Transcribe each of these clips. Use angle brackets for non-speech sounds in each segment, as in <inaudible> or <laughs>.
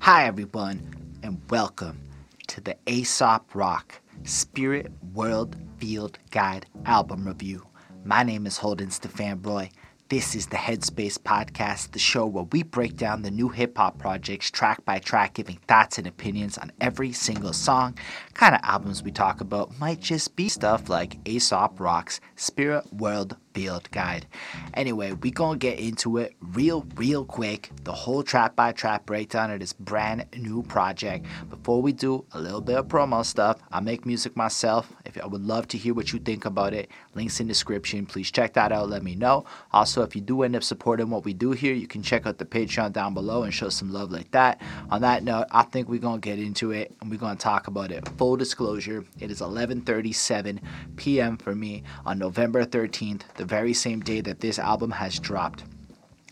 Hi, everyone, and welcome to the Aesop Rock Spirit World Field Guide album review. My name is Holden Stefan Roy. This is the Headspace Podcast, the show where we break down the new hip hop projects track by track, giving thoughts and opinions on every single song. Kind of albums we talk about might just be stuff like Aesop Rock's Spirit World Field Guide. Anyway, we gonna get into it real, real quick. The whole trap by trap breakdown of this brand new project. Before we do a little bit of promo stuff, I make music myself. I would love to hear what you think about it, links in description. Please check that out. Let me know. Also, if you do end up supporting what we do here, you can check out the Patreon down below and show some love like that. On that note, I think we're gonna get into it and we're gonna talk about it. Full disclosure, it is 11:37 p.m. for me on November 13th, the very same day that this album has dropped.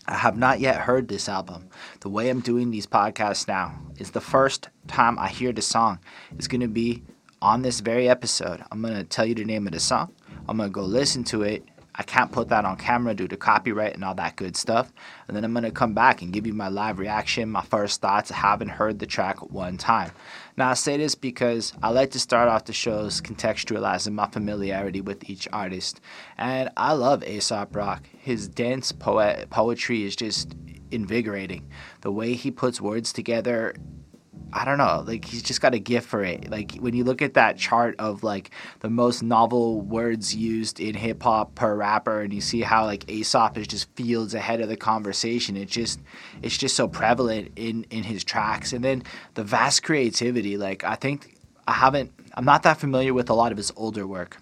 I have not yet heard this album. The way I'm doing these podcasts now is the first time I hear the song is going to be on this very episode. I'm going to tell you the name of the song. I'm going to go listen to it. I can't put that on camera due to copyright and all that good stuff. And then I'm going to come back and give you my live reaction, my first thoughts. I haven't heard the track one time. Now, I say this because I like to start off the shows contextualizing my familiarity with each artist. And I love Aesop Rock. His dance poet poetry is just invigorating. The way he puts words together I don't know, like he's just got a gift for it. Like when you look at that chart of like the most novel words used in hip hop per rapper, and you see how like Aesop is just fields ahead of the conversation. It just it's just so prevalent in in his tracks, and then the vast creativity. Like I think I haven't, I'm not that familiar with a lot of his older work.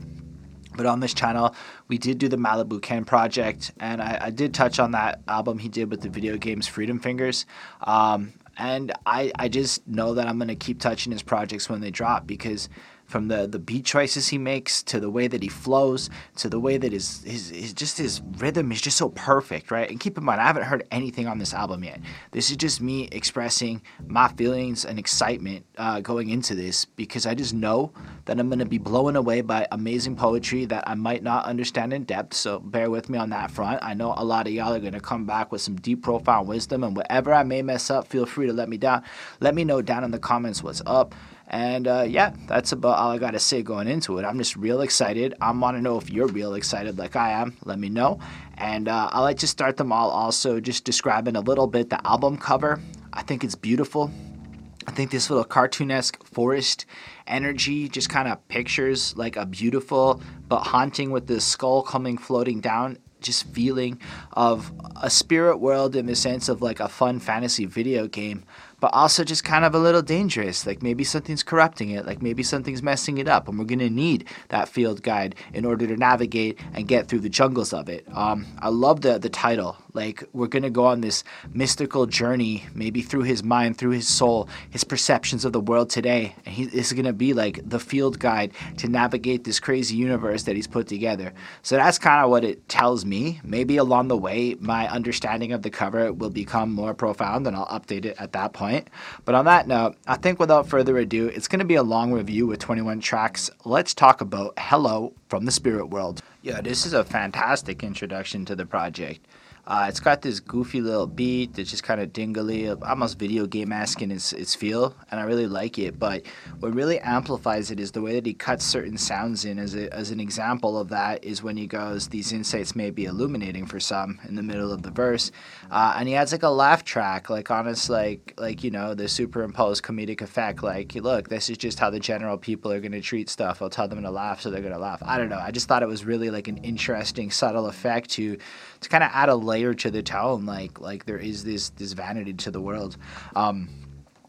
But on this channel, we did do the Malibu Ken project, and I, I did touch on that album he did with the video games Freedom Fingers. Um, and I, I just know that I'm going to keep touching his projects when they drop because from the, the beat choices he makes to the way that he flows to the way that his, his, his just his rhythm is just so perfect right? And keep in mind i haven't heard anything on this album yet. This is just me expressing my feelings and excitement uh, going into this because i just know that i'm going to be blown away by amazing poetry that i might not understand in depth. So bear with me on that front. I know a lot of y'all are going to come back with some deep profound wisdom and whatever i may mess up feel free to let me down. Let me know down in the comments what's up and uh, yeah, that's about all I got to say going into it. I'm just real excited. I want to know if you're real excited like I am. Let me know. And uh, I like to start them all also just describing a little bit the album cover. I think it's beautiful. I think this little cartoonesque forest energy just kind of pictures like a beautiful but haunting with the skull coming floating down just feeling of a spirit world in the sense of like a fun fantasy video game but also just kind of a little dangerous. Like maybe something's corrupting it, like maybe something's messing it up, and we're gonna need that field guide in order to navigate and get through the jungles of it. Um, I love the the title. Like we're gonna go on this mystical journey, maybe through his mind, through his soul, his perceptions of the world today, and he is gonna be like the field guide to navigate this crazy universe that he's put together. So that's kind of what it tells me. Maybe along the way, my understanding of the cover will become more profound, and I'll update it at that point point. But on that note, I think without further ado, it's going to be a long review with 21 tracks. Let's talk about Hello from the Spirit World. Yeah, this is a fantastic introduction to the project. Uh, it's got this goofy little beat that's just kind of dingly, almost video game esque in its, its feel, and I really like it. But what really amplifies it is the way that he cuts certain sounds in. As, a, as an example of that is when he goes, These insights may be illuminating for some in the middle of the verse. Uh, and he adds like a laugh track, like honest, like, like, you know, the superimposed comedic effect. Like, look, this is just how the general people are going to treat stuff. I'll tell them to laugh, so they're going to laugh. I don't know. I just thought it was really like an interesting, subtle effect to, to kind of add a layer to the tone. Like like there is this this vanity to the world. Um,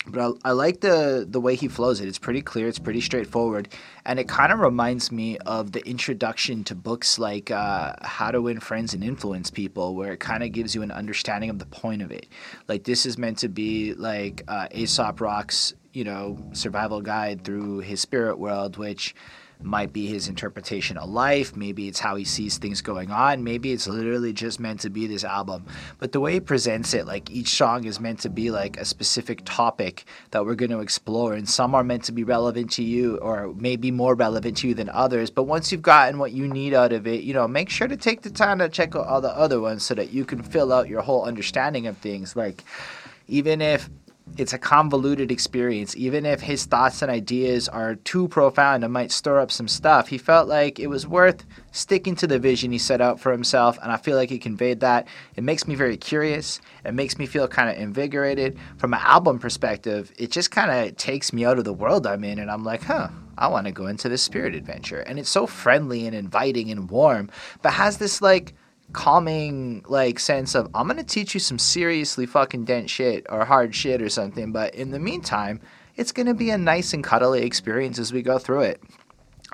but I, I, like the the way he flows it. It's pretty clear. It's pretty straightforward, and it kind of reminds me of the introduction to books like uh, How to Win Friends and Influence People, where it kind of gives you an understanding of the point of it. Like this is meant to be like uh, Aesop Rock's you know survival guide through his spirit world, which might be his interpretation of life. Maybe it's how he sees things going on. Maybe it's literally just meant to be this album. But the way he presents it, like each song is meant to be like a specific topic that we're going to explore. And some are meant to be relevant to you or maybe more relevant to you than others. But once you've gotten what you need out of it, you know, make sure to take the time to check out all the other ones so that you can fill out your whole understanding of things. Like, even if it's a convoluted experience. Even if his thoughts and ideas are too profound and might stir up some stuff, he felt like it was worth sticking to the vision he set out for himself. And I feel like he conveyed that. It makes me very curious. It makes me feel kind of invigorated. From an album perspective, it just kind of takes me out of the world I'm in. And I'm like, huh, I want to go into this spirit adventure. And it's so friendly and inviting and warm, but has this like, calming like sense of I'm gonna teach you some seriously fucking dense shit or hard shit or something, but in the meantime, it's gonna be a nice and cuddly experience as we go through it.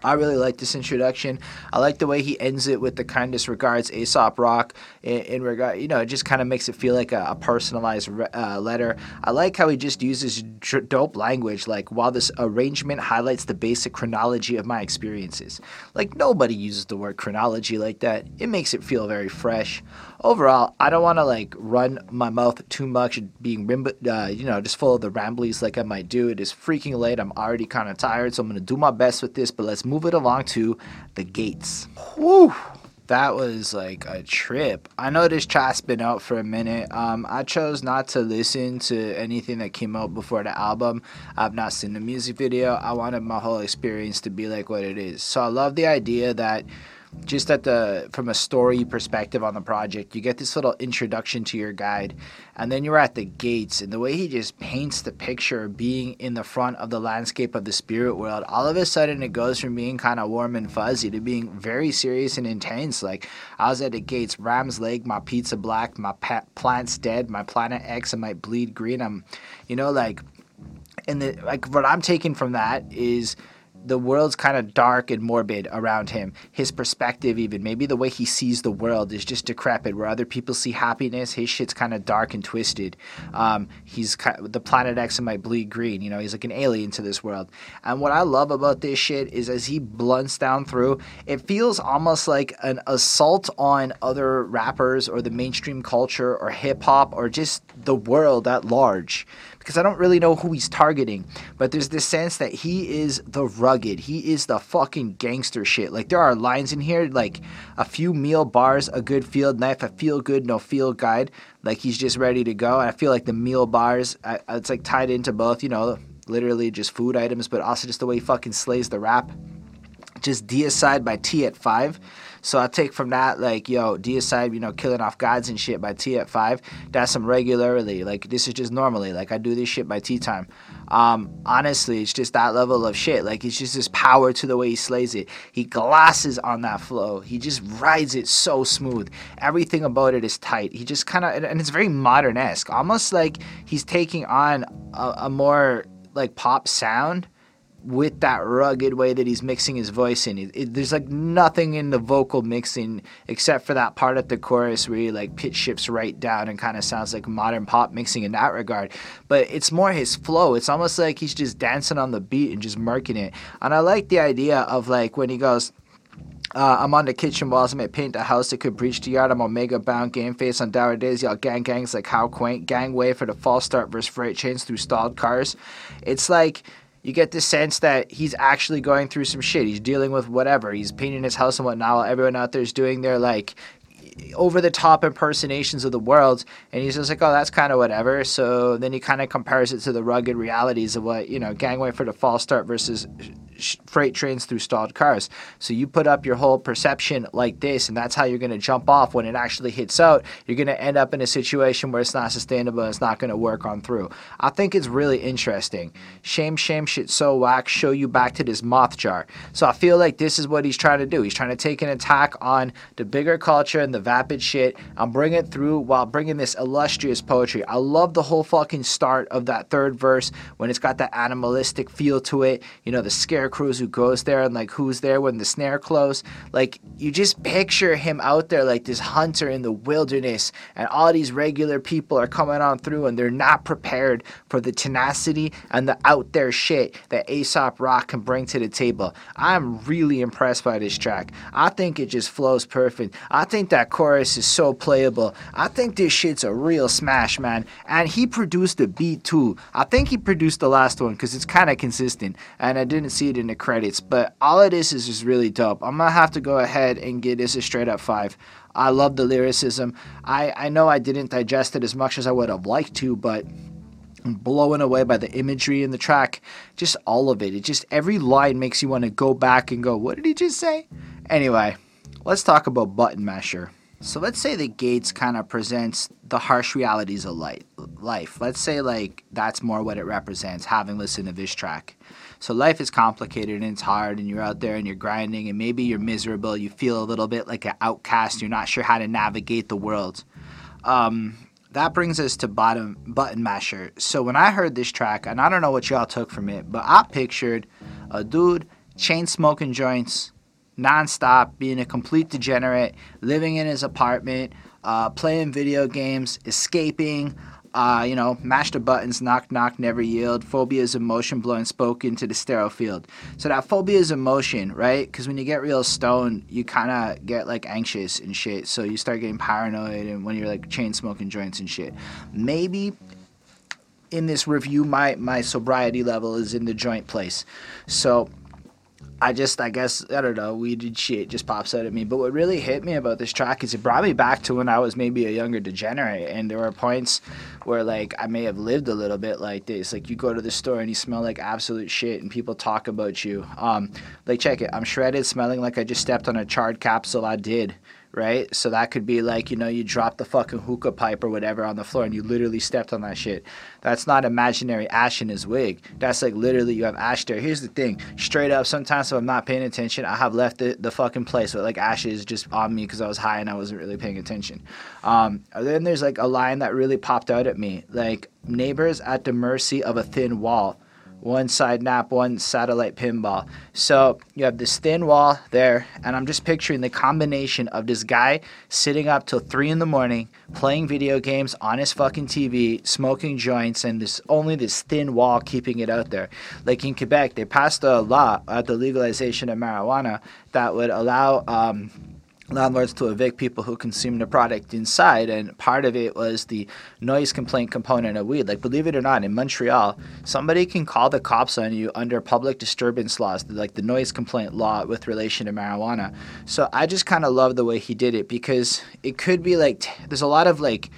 I really like this introduction. I like the way he ends it with the kindest regards, Aesop Rock. In, in regard, you know, it just kind of makes it feel like a, a personalized re- uh, letter. I like how he just uses dope language, like while this arrangement highlights the basic chronology of my experiences. Like nobody uses the word chronology like that. It makes it feel very fresh overall, I don't want to like run my mouth too much, being uh, you know just full of the ramblies like I might do. It is freaking late. I'm already kind of tired, so I'm gonna do my best with this. But let's move it along to the gates. Whew that was like a trip. I know this chat's been out for a minute. Um, I chose not to listen to anything that came out before the album. I've not seen the music video. I wanted my whole experience to be like what it is. So I love the idea that just at the from a story perspective on the project you get this little introduction to your guide and then you're at the gates and the way he just paints the picture of being in the front of the landscape of the spirit world all of a sudden it goes from being kind of warm and fuzzy to being very serious and intense. Like i was at the gates ram's leg my pizza black my plant's dead my planet x and might bleed green. I'm you know like and the like what i'm taking from that is the world's kind of dark and morbid around him. His perspective, even maybe the way he sees the world, is just decrepit. Where other people see happiness, his shit's kind of dark and twisted. Um, he's kind of, the planet X and might bleed green. You know, he's like an alien to this world. And what I love about this shit is as he blunts down through, it feels almost like an assault on other rappers or the mainstream culture or hip hop or just the world at large because I don't really know who he's targeting, but there's this sense that he is the rugged. He is the fucking gangster shit. Like there are lines in here like a few meal bars, a good field knife, a feel good no feel guide. Like he's just ready to go. And I feel like the meal bars, I, it's like tied into both. You know, literally just food items, but also just the way he fucking slays the rap. Just deicide by T at five. So I take from that like, yo, deicide, you know, killing off gods and shit by T at five. That's some regularly. Like this is just normally. Like I do this shit by tea time. Um, honestly, it's just that level of shit. Like it's just this power to the way he slays it. He glasses on that flow. He just rides it so smooth. Everything about it is tight. He just kind of and it's very modern esque, almost like he's taking on a, a more like pop sound with that rugged way that he's mixing his voice in. It, it, there's like nothing in the vocal mixing except for that part at the chorus where he like pitch shifts right down and kind of sounds like modern pop mixing in that regard. But it's more his flow. It's almost like he's just dancing on the beat and just marking it. And I like the idea of like when he goes, uh, I'm on the kitchen walls. I may paint a house that could breach the yard. I'm Omega bound game face on dour days. Y'all gang gangs like how quaint. Gangway for the false start versus freight chains through stalled cars. It's like you get the sense that he's actually going through some shit. He's dealing with whatever. He's painting his house and whatnot while everyone out there is doing their like over the top impersonations of the world and he's just like oh that's kind of whatever so then he kind of compares it to the rugged realities of what you know gangway for the false start versus freight trains through stalled cars. So you put up your whole perception like this, and that's how you're going to jump off when it actually hits out. You're going to end up in a situation where it's not sustainable it's not going to work on through. I think it's really interesting. Shame, shame, shit, so whack. Show you back to this moth jar. So I feel like this is what he's trying to do. He's trying to take an attack on the bigger culture and the vapid shit and bring it through while bringing this illustrious poetry. I love the whole fucking start of that third verse when it's got that animalistic feel to it. You know, the scare Cruz who goes there and like who's there when the snare close. Like you just picture him out there like this hunter in the wilderness, and all these regular people are coming on through, and they're not prepared for the tenacity and the out there shit that Aesop Rock can bring to the table. I'm really impressed by this track. I think it just flows perfect. I think that chorus is so playable. I think this shit's a real smash, man. And he produced the beat too. I think he produced the last one because it's kind of consistent, and I didn't see it in the credits. But all of this is just really dope. I'm gonna have to go ahead and get this a straight up five. I love the lyricism. I, I know I didn't digest it as much as I would have liked to, but I'm blown away by the imagery in the track. Just all of it. It just every line makes you want to go back and go, what did he just say? Anyway, let's talk about Button Masher. So let's say that Gates kind of presents the harsh realities of life. Let's say like that's more what it represents, having listened to this track. So life is complicated and it's hard, and you're out there and you're grinding, and maybe you're miserable. You feel a little bit like an outcast. You're not sure how to navigate the world. Um, that brings us to bottom button masher. So when I heard this track, and I don't know what y'all took from it, but I pictured a dude chain smoking joints nonstop, being a complete degenerate, living in his apartment, uh, playing video games, escaping. Uh, you know, mash the buttons, knock, knock, never yield. Phobia is emotion blowing spoke into the stereo field. So that phobia is emotion, right? Because when you get real stoned, you kind of get like anxious and shit. So you start getting paranoid, and when you're like chain smoking joints and shit. Maybe in this review, my my sobriety level is in the joint place. So I just, I guess, I don't know, weeded shit just pops out at me. But what really hit me about this track is it brought me back to when I was maybe a younger degenerate. And there were points where, like, I may have lived a little bit like this. Like, you go to the store and you smell like absolute shit and people talk about you. Um, like, check it. I'm shredded, smelling like I just stepped on a charred capsule. I did right? So that could be like, you know, you dropped the fucking hookah pipe or whatever on the floor and you literally stepped on that shit. That's not imaginary ash in his wig. That's like literally you have ash there. Here's the thing straight up, sometimes if I'm not paying attention, I have left the, the fucking place with like ashes just on me because I was high and I wasn't really paying attention. Um, then there's like a line that really popped out at me like, neighbors at the mercy of a thin wall one side nap, one satellite pinball. So you have this thin wall there, and I'm just picturing the combination of this guy sitting up till three in the morning, playing video games on his fucking TV, smoking joints, and this only this thin wall keeping it out there. Like in Quebec, they passed a law at the legalization of marijuana that would allow. Um, landlords to evict people who consume the product inside and part of it was the noise complaint component of weed. Like believe it or not in montreal somebody can call the cops on you under public disturbance laws like the noise complaint law with relation to marijuana. So i just kind of love the way he did it because it could be like there's a lot of like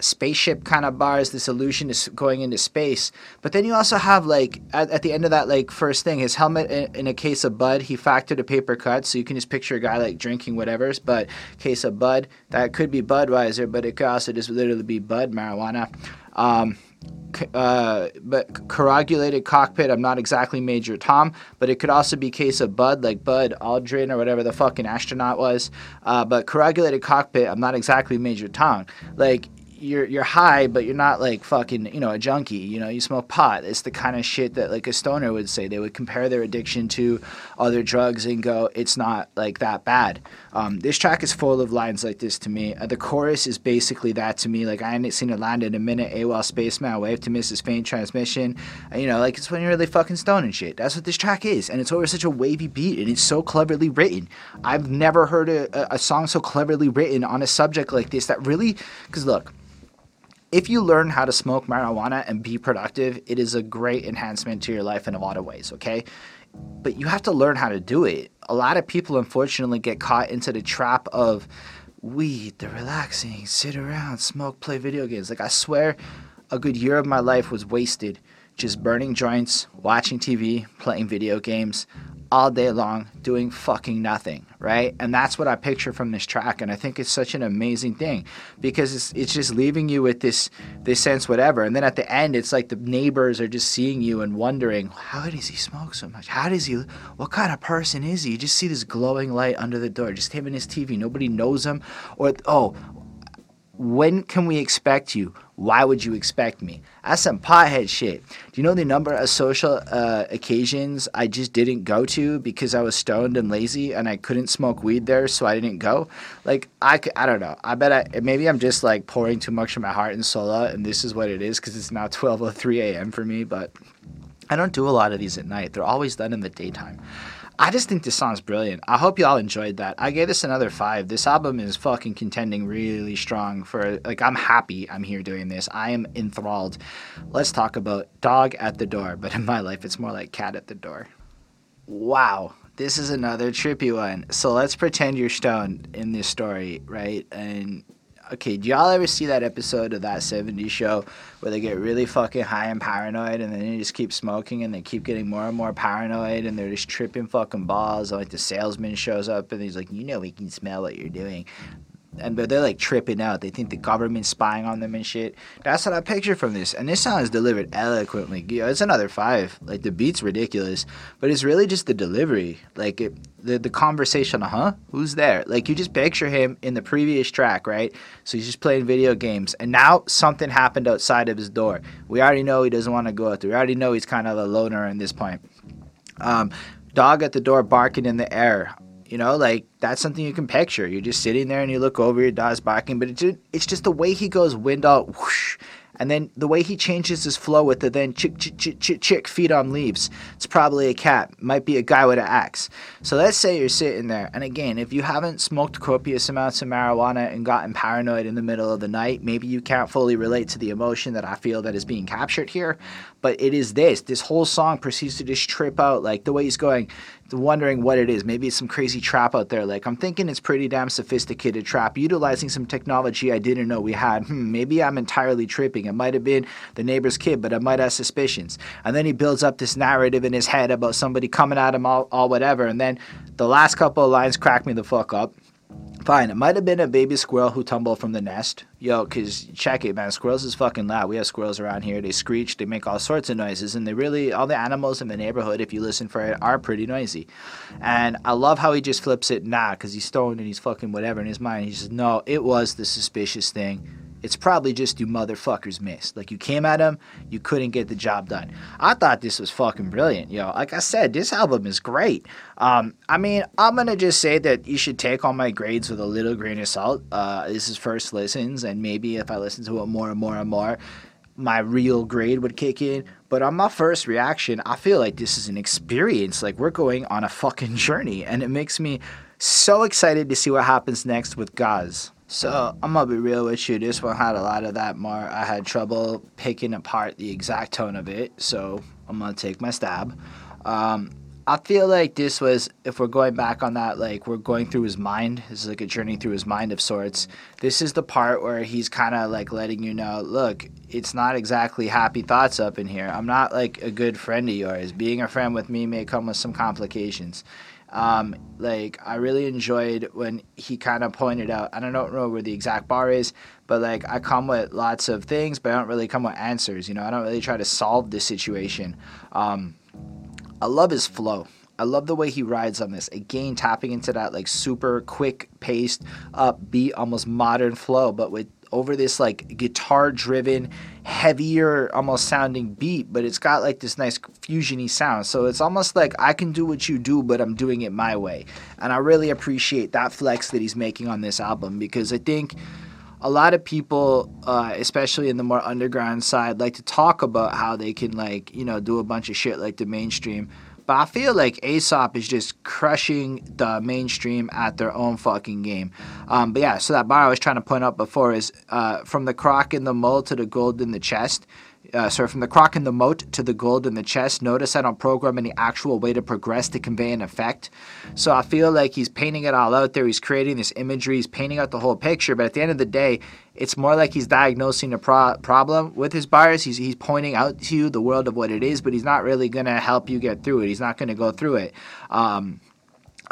spaceship kind of bars. This illusion is going into space. But then you also have like at, at the end of that like first thing, his helmet in, in, a case of bud. He factored a paper cut, so you can just picture a guy like drinking whatever's. But case of bud that could be Budweiser, but it could also just literally be bud marijuana. Um, uh, but corrugulated cockpit. I'm not exactly Major Tom, but it could also be case of Bud, like Bud Aldrin or whatever the fucking astronaut was. Uh, but corrugulated cockpit. I'm not exactly Major Tom. Like you're you're high, but you're not like fucking you know a junkie. You know, you smoke pot. It's the kind of shit that like a stoner would say. They would compare their addiction to other drugs and go, it's not like that bad. Um, this track is full of lines like this to me. Uh, the chorus is basically that to me. Like I ain't seen it land in a minute. AWOL spaceman, wave to Mrs. Faint transmission. Uh, you know, like it's when you're really fucking stoned and shit. That's what this track is, and it's over such a wavy beat, and it's so cleverly written. I've never heard a, a song so cleverly written on a subject like this. That really, because look if you learn how to smoke marijuana and be productive, it is a great enhancement to your life in a lot of ways, okay? But you have to learn how to do it. A lot of people, unfortunately, get caught into the trap of weed, the relaxing, sit around, smoke, play video games. Like, I swear, a good year of my life was wasted just burning joints, watching TV, playing video games all day long doing fucking nothing, right? And that's what I picture from this track, and I think it's such an amazing thing because it's it's just leaving you with this this sense whatever, and then at the end it's like the neighbors are just seeing you and wondering how does he smoke so much? How does he? What kind of person is he? You just see this glowing light under the door, just him and his TV. Nobody knows him, or oh, when can we expect you? Why would you expect me? That's some pothead shit. Do you know the number of social uh, occasions I just didn't go to because I was stoned and lazy and I couldn't smoke weed there, so I didn't go? Like, I, I don't know. I bet I, maybe I'm just like pouring too much of my heart and soul out, and this is what it is because it's now 12.03 a.m. for me, but I don't do a lot of these at night. They're always done in the daytime. I just think this song's brilliant. I hope y'all enjoyed that. I gave this another five. This album is fucking contending really strong for like I'm happy I'm here doing this. I am enthralled. Let's talk about Dog at the Door, but in my life it's more like Cat at the Door. Wow. This is another trippy one. So let's pretend you're stoned in this story, right? And okay, do y'all ever see that episode of that 70s show where they get really fucking high and paranoid and then they just keep smoking and they keep getting more and more paranoid and they're just tripping fucking balls? And like the salesman shows up and he's like, you know, we can smell what you're doing and but they're like tripping out. They think the government's spying on them and shit. That's what I picture from this. And this song is delivered eloquently. It's another five. Like the beat's ridiculous, but it's really just the delivery. Like it, the the conversation. Huh? Who's there? Like you just picture him in the previous track, right? So he's just playing video games, and now something happened outside of his door. We already know he doesn't want to go out there. We already know he's kind of a loner at this point. Um, dog at the door barking in the air. You know, like that's something you can picture. You're just sitting there and you look over, your dog's barking, but it's just, it's just the way he goes wind out, whoosh, and then the way he changes his flow with the then chick, chick, chick, chick, chick, feet on leaves. It's probably a cat. Might be a guy with an axe. So let's say you're sitting there. And again, if you haven't smoked copious amounts of marijuana and gotten paranoid in the middle of the night, maybe you can't fully relate to the emotion that I feel that is being captured here. But it is this. This whole song proceeds to just trip out. Like the way he's going, wondering what it is. Maybe it's some crazy trap out there. Like I'm thinking it's pretty damn sophisticated trap, utilizing some technology I didn't know we had. Hmm, maybe I'm entirely tripping. It might have been the neighbor's kid, but I might have suspicions. And then he builds up this narrative in his head about somebody coming at him all, all whatever. And then the last couple of lines crack me the fuck up. Fine, it might have been a baby squirrel who tumbled from the nest. Yo, cause check it, man. Squirrels is fucking loud. We have squirrels around here. They screech. They make all sorts of noises, and they really all the animals in the neighborhood, if you listen for it, are pretty noisy. And I love how he just flips it nah, cause he's stoned and he's fucking whatever in his mind. He says, no, it was the suspicious thing it's probably just you motherfuckers missed. Like you came at him, you couldn't get the job done. I thought this was fucking brilliant, yo. Like I said, this album is great. Um, I mean, I'm gonna just say that you should take all my grades with a little grain of salt. Uh, this is first listens, and maybe if I listen to it more and more and more, my real grade would kick in. But on my first reaction, I feel like this is an experience. Like we're going on a fucking <laughs> journey, and it makes me so excited to see what happens next with Gauze. So I'm gonna be real with you. This one had a lot of that more. I had trouble picking apart the exact tone of it, so I'm gonna take my stab. Um, I feel like this was, if we're going back on that, like we're going through his mind. This is like a journey through his mind of sorts. This is the part where he's kind of like letting you know, look, it's not exactly happy thoughts up in here. I'm not like a good friend of yours. Being a friend with me may come with some complications. Um, like I really enjoyed when he kind of pointed out. And I don't know where the exact bar is, but like I come with lots of things, but I don't really come with answers. You know, I don't really try to solve the situation. Um, I love his flow. I love the way he rides on this. Again, tapping into that like super quick paced, upbeat, almost modern flow, but with over this like guitar driven, heavier, almost sounding beat, but it's got like this nice fusiony sound. So it's almost like I can do what you do, but I'm doing it my way. And I really appreciate that flex that he's making on this album because I think a lot of people, uh, especially in the more underground side, like to talk about how they can like you know do a bunch of shit like the mainstream. But I feel like Aesop is just crushing the mainstream at their own fucking game. Um, but yeah, so that bar I was trying to point out before is uh, from the crock in the mold to the gold in the chest. Uh, sorry, from the crock in the moat to the gold in the chest. Notice I don't program any actual way to progress to convey an effect. So I feel like he's painting it all out there. He's creating this imagery. He's painting out the whole picture. But at the end of the day, it's more like he's diagnosing a pro- problem with his buyers. He's, he's pointing out to you the world of what it is, but he's not really going to help you get through it. He's not going to go through it. Um,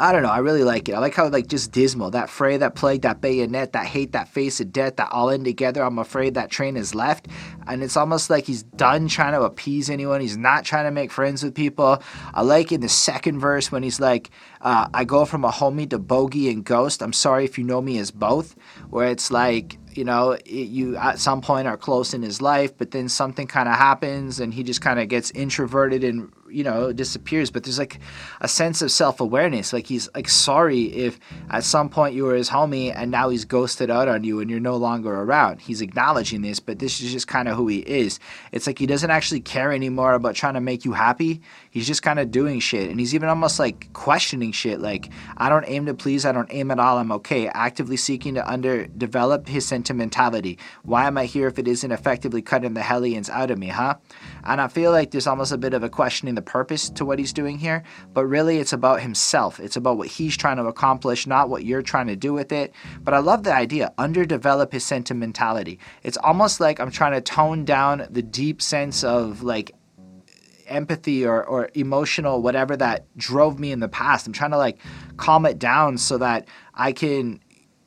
I don't know. I really like it. I like how like just dismal that fray, that plague, that bayonet, that hate, that face of death, that all in together. I'm afraid that train is left, and it's almost like he's done trying to appease anyone. He's not trying to make friends with people. I like in the second verse when he's like, uh, "I go from a homie to bogey and ghost. I'm sorry if you know me as both," where it's like you know it, you at some point are close in his life but then something kind of happens and he just kind of gets introverted and you know disappears but there's like a sense of self-awareness. Like he's like sorry if at some point you were his homie and now he's ghosted out on you and you're no longer around. He's acknowledging this but this is just kind of who he is. It's like he doesn't actually care anymore about trying to make you happy he's just kind of doing shit and he's even almost like questioning shit like i don't aim to please i don't aim at all i'm okay actively seeking to underdevelop his sentimentality why am i here if it isn't effectively cutting the hellions out of me huh and i feel like there's almost a bit of a questioning the purpose to what he's doing here, but really it's about himself. It's about what he's trying to accomplish, not what you're trying to do with it. But I love the idea underdevelop his sentimentality. It's almost like I'm trying to tone down the deep sense of like empathy or, or emotional whatever that drove me in the past. I'm trying to like calm it down so that I can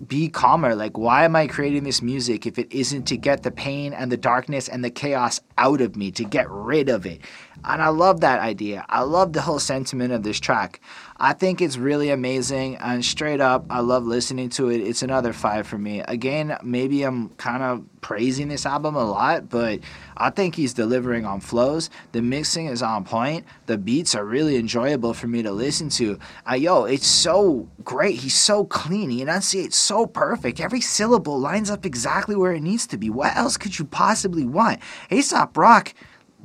be calmer. Like, why am I creating this music if it isn't to get the pain and the darkness and the chaos out of me, to get rid of it? And I love that idea. I love the whole sentiment of this track. I think it's really amazing. And straight up, I love listening to it. It's another five for me. Again, maybe I'm kind of praising this album a lot, but I think he's delivering on flows. The mixing is on point. The beats are really enjoyable for me to listen to. Uh, yo, it's so great. He's so clean. He enunciates so perfect. Every syllable lines up exactly where it needs to be. What else could you possibly want? Aesop Rock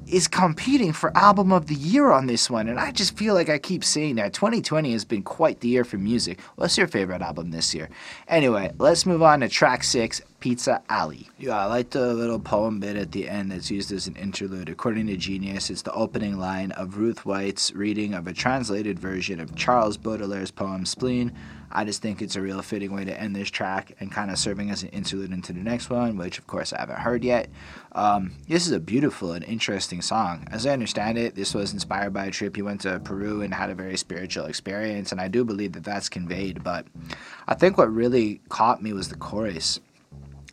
is competing for album of the year on this one and i just feel like i keep saying that. 2020 has been quite the year for music. What's your favorite album this year? Anyway let's move on to track six pizza alley. Yeah i like the little poem bit at the end that's used as an interlude. According to genius it's the opening line of ruth white's reading of a translated version of charles baudelaire's poem spleen I just think it's a real fitting way to end this track and kind of serving as an interlude into the next one, which of course I haven't heard yet. Um, this is a beautiful and interesting song. As I understand it, this was inspired by a trip he went to Peru and had a very spiritual experience, and I do believe that that's conveyed. But I think what really caught me was the chorus.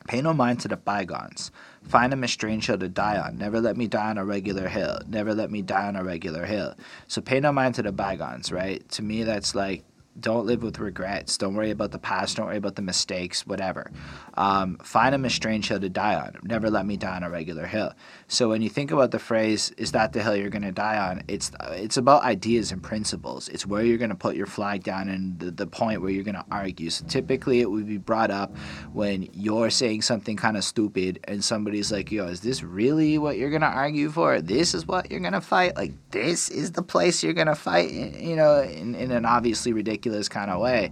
Pay no mind to the bygones. Find him a strange hill to die on. Never let me die on a regular hill. Never let me die on a regular hill. So pay no mind to the bygones, right? To me, that's like don't live with regrets. Don't worry about the past. Don't worry about the mistakes, whatever. Um, find a strange hill to die on. Never let me die on a regular hill. So when you think about the phrase, is that the hill you're going to die on? It's, it's about ideas and principles. It's where you're going to put your flag down and the, the point where you're going to argue. So typically it would be brought up when you're saying something kind of stupid and somebody's like, yo, is this really what you're going to argue for? This is what you're going to fight? Like, this is the place you're going to fight, you know, in, in an obviously ridiculous ridiculous kind of way.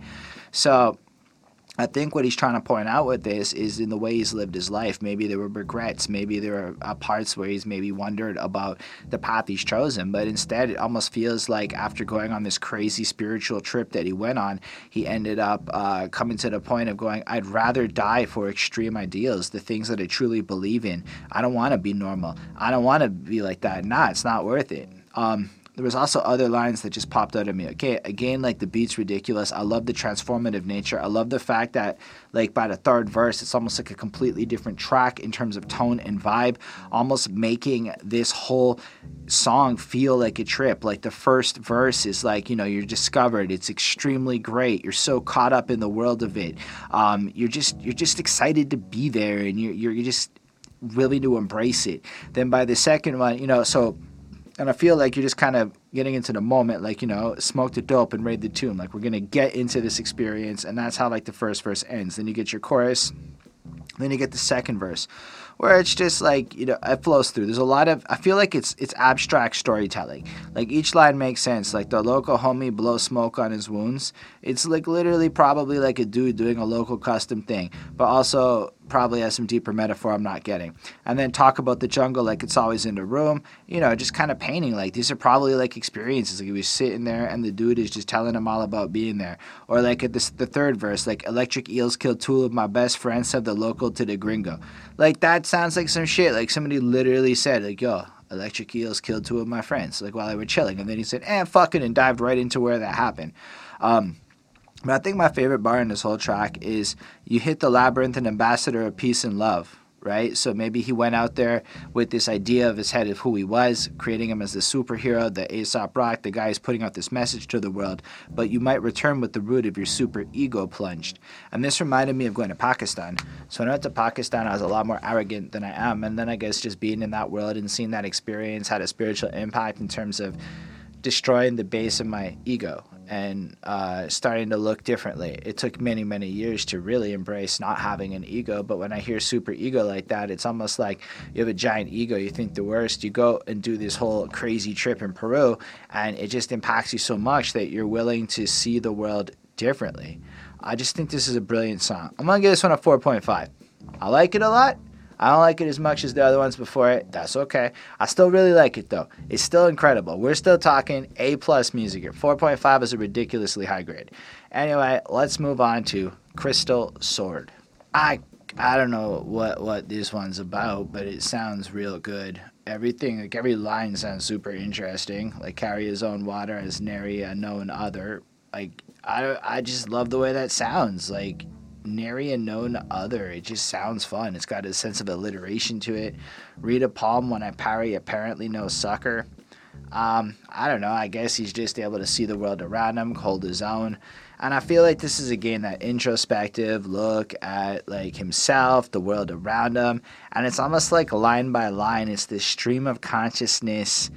So I think what he's trying to point out with this is in the way he's lived his life. Maybe there were regrets. Maybe there are parts where he's maybe wondered about the path he's chosen. But instead, it almost feels like after going on this crazy spiritual trip that he went on, he ended up uh, coming to the point of going, I'd rather die for extreme ideals, the things that I truly believe in. I don't want to be normal. I don't want to be like that. Nah, it's not worth it. Um, there was also other lines that just popped out at me. Okay, again, like the beat's ridiculous. I love the transformative nature. I love the fact that, like, by the third verse, it's almost like a completely different track in terms of tone and vibe, almost making this whole song feel like a trip. Like the first verse is like, you know, you're discovered. It's extremely great. You're so caught up in the world of it. Um, you're just you're just excited to be there, and you're you're just willing to embrace it. Then by the second one, you know, so and I feel like you're just kind of getting into the moment, like you know, smoke the dope and raid the tomb. Like we're gonna get into this experience, and that's how like the first verse ends. Then you get your chorus, then you get the second verse, where it's just like you know it flows through. There's a lot of I feel like it's it's abstract storytelling. Like each line makes sense. Like the local homie blows smoke on his wounds. It's like literally probably like a dude doing a local custom thing, but also probably has some deeper metaphor I'm not getting. And then talk about the jungle like it's always in the room. You know, just kind of painting like these are probably like experiences. Like he was sitting there and the dude is just telling him all about being there. Or like at this the third verse, like electric eels killed two of my best friends, said the local to the gringo. Like that sounds like some shit. Like somebody literally said, like, yo, electric eels killed two of my friends, like while they were chilling. And then he said, eh, fucking, and dived right into where that happened. Um, but I think my favorite bar in this whole track is you hit the labyrinth and ambassador of peace and love. right? So maybe he went out there with this idea of his head of who he was, creating him as the superhero, the Aesop Rock, the guy who's putting out this message to the world. But you might return with the root of your super ego plunged. And this reminded me of going to Pakistan. So when I went to Pakistan, I was a lot more arrogant than I am. And then I guess just being in that world and seeing that experience had a spiritual impact in terms of destroying the base of my ego and uh, starting to look differently. It took many, many years to really embrace not having an ego. But when I hear super ego like that, it's almost like you have a giant ego, you think the worst. You go and do this whole crazy trip in Peru, and it just impacts you so much that you're willing to see the world differently. I just think this is a brilliant song. I'm to give this one a 4.5. I like it a lot. I don't like it as much as the other ones before it. That's okay. I still really like it though. It's still incredible. We're still talking A plus music here. 4.5 is a ridiculously high grade. Anyway, let's move on to Crystal Sword. I I don't know what what this one's about, but it sounds real good. Everything like every line sounds super interesting. Like carry his own water as nary a known other. Like I I just love the way that sounds. Like nary a known other. It just sounds fun. It's got a sense of alliteration to it. Read a palm when I parry, apparently no sucker. Um, I don't know. I guess he's just able to see the world around him, hold his own. And I feel like this is again that introspective look at like himself, the world around him, and it's almost like line by line. It's this stream of consciousness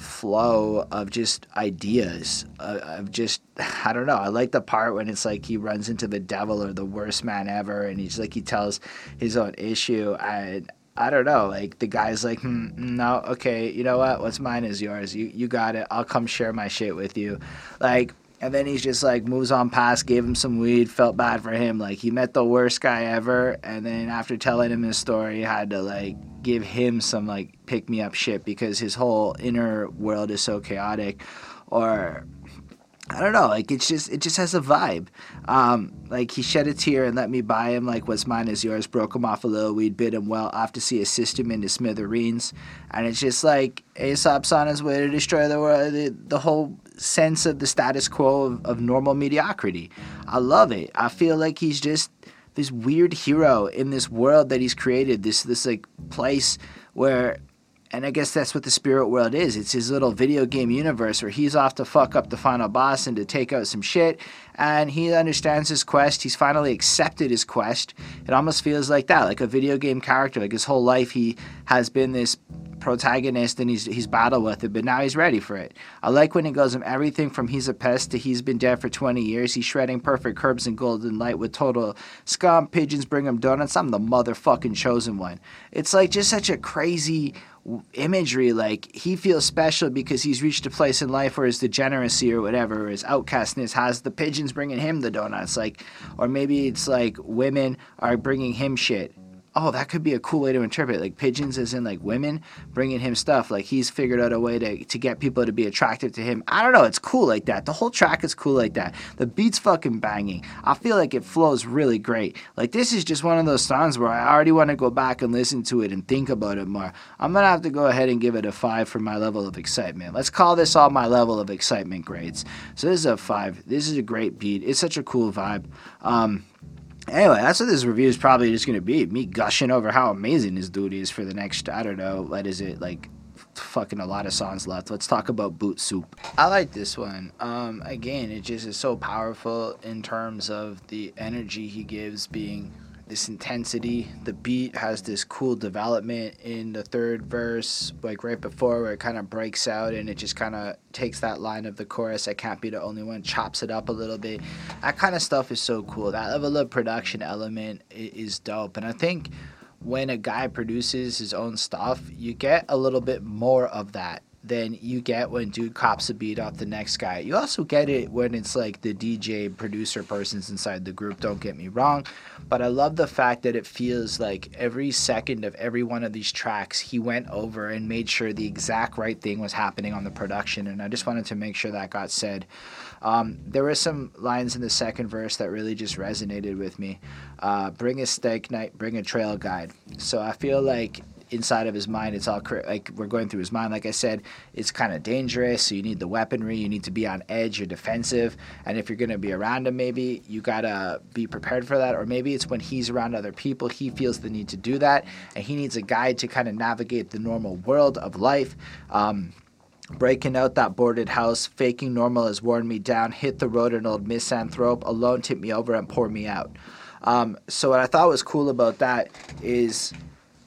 flow of just ideas uh, of just <laughs> i don't know i like the part when it's like he runs into the devil or the worst man ever and he's like he tells his own issue and I don't know. Like the guy's like, hmm, no, okay, you know what? What's mine is yours. You you got it. I'll come share my shit with you. Like and then he's just like moves on past, gave him some weed, felt bad for him. Like he met the worst guy ever, and then after telling him his story, had to like give him some like pick me up shit because his whole inner world is so chaotic, or I don't know, like it's just it just has a vibe. Um, like he shed a tear and let me buy him like what's mine is yours. Broke him off a little we'd bid him well. Off to see assist him into smithereens, and it's just like Aesop's on his way to destroy the world. The, the whole sense of the status quo of, of normal mediocrity. I love it. I feel like he's just this weird hero in this world that he's created. This this like place where and I guess that's what the spirit world is. It's his little video game universe where he's off to fuck up the final boss and to take out some shit. And he understands his quest. He's finally accepted his quest. It almost feels like that, like a video game character. Like his whole life, he has been this protagonist and he's he's battled with it, but now he's ready for it. I like when he goes from everything from he's a pest to he's been dead for 20 years. He's shredding perfect curbs and golden light with total scum. Pigeons bring him donuts. I'm the motherfucking chosen one. It's like just such a crazy imagery like he feels special because he's reached a place in life where his degeneracy or whatever his outcastness has the pigeons bringing him the donuts like or maybe it's like women are bringing him shit oh, that could be a cool way to interpret. Like pigeons, as in like women bringing him stuff. Like he's figured out a way to, to get people to be attractive to him. I don't know. It's cool like that. The whole track is cool like that. The beat's fucking banging. I feel like it flows really great. Like this is just one of those songs where I already want to go back and listen to it and think about it more. I'm gonna have to go ahead and give it a five for my level of excitement. Let's call this all my level of excitement grades. So this is a five. This is a great beat. It's such a cool vibe. Um, Anyway, that's what this review is probably just gonna be. Me gushing over how amazing this dude is for the next, I don't know, what is it, like fucking a lot of songs left. Let's talk about Boot Soup. I like this one. Um, again, it just is so powerful in terms of the energy he gives being this intensity. The beat has this cool development in the third verse, like right before where it kind of breaks out and it just kind of takes that line of the chorus, I can't be the only one, chops it up a little bit. That kind of stuff is so cool. That level of production element is dope. And I think when a guy produces his own stuff, you get a little bit more of that than you get when dude cops a beat off the next guy. You also get it when it's like the DJ producer person's inside the group, don't get me wrong. But I love the fact that it feels like every second of every one of these tracks, he went over and made sure the exact right thing was happening on the production. And I just wanted to make sure that got said. Um, there were some lines in the second verse that really just resonated with me. Uh, bring a steak night, bring a trail guide. So I feel like inside of his mind, it's all like we're going through his mind. Like I said, it's kind of dangerous. So you need the weaponry. You need to be on edge. You're defensive. And if you're going to be around him, maybe you got to be prepared for that. Or maybe it's when he's around other people, he feels the need to do that. And he needs a guide to kind of navigate the normal world of life. Um, Breaking out that boarded house, faking normal has worn me down, hit the road an old misanthrope, alone tipped me over and poured me out. Um, so what I thought was cool about that is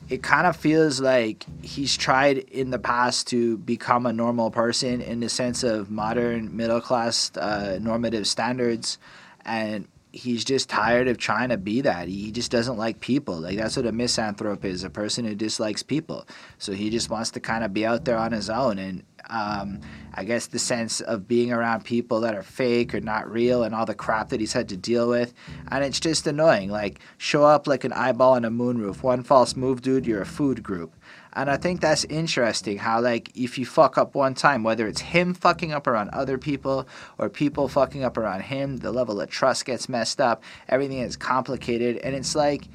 it kind of feels like he's tried in the past to become a normal person in the sense of modern middle class uh, normative standards and he's just tired of trying to be that. He just doesn't like people. Like that's what a misanthrope is a person who dislikes people. So he just wants to kind of be out there on his own and um, I guess the sense of being around people that are fake or not real and all the crap that he's had to deal with. And it's just annoying. Like, show up like an eyeball on a moonroof. One false move, dude, you're a food group. And I think that's interesting how, like, if you fuck up one time, whether it's him fucking up around other people or people fucking up around him, the level of trust gets messed up, everything is complicated. And it's like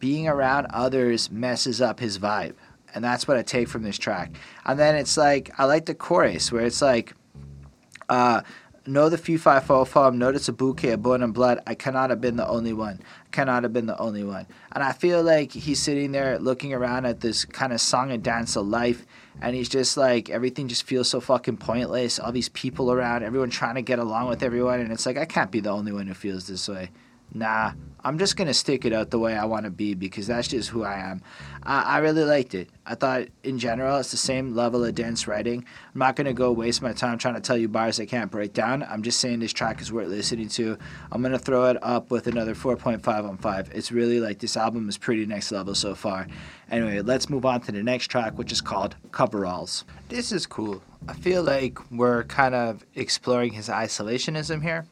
being around others messes up his vibe and that's what I take from this track. And then it's like I like the chorus where it's like, uh, know the few five four farm, notice a bouquet of born and blood. I cannot have been the only one. Cannot have been the only one. And I feel like he's sitting there looking around at this kind of song and dance of life, and he's just like everything just feels so fucking pointless. All these people around, everyone trying to get along with everyone, and it's like I can't be the only one who feels this way. Nah, I'm just gonna stick it out the way I want to be because that's just who I am. I, I really liked it. I thought in general it's the same level of dense writing. I'm not gonna go waste my time trying to tell you bars I can't break down. I'm just saying this track is worth listening to. I'm gonna throw it up with another 4.5 on five. It's really like this album is pretty next level so far. Anyway, let's move on to the next track, which is called Coveralls. This is cool. I feel like we're kind of exploring his isolationism here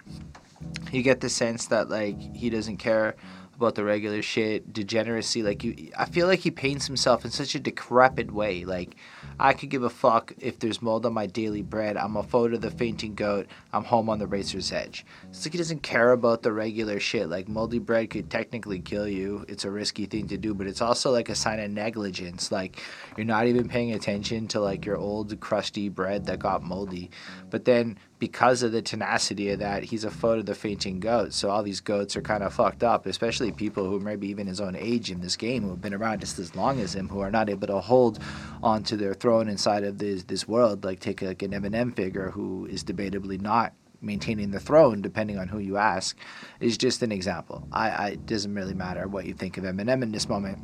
you get the sense that like he doesn't care about the regular shit, degeneracy. Like you, I feel like he paints himself in such a decrepit way. Like I could give a fuck if there's mold on my daily bread. I'm a photo of the fainting goat. I'm home on the razor's edge. It's like he doesn't care about the regular shit. Like moldy bread could technically kill you. It's a risky thing to do, but it's also like a sign of negligence. Like you're not even paying attention to like your old crusty bread that got moldy. But then because of the tenacity of that, he's a foe to the fainting goat. So all these goats are kind of fucked up, especially people who maybe even his own age in this game, who have been around just as long as him, who are not able to hold onto their throne inside of this this world. Like take like an Eminem figure who is debatably not maintaining the throne, depending on who you ask, is just an example. I, I it doesn't really matter what you think of Eminem in this moment.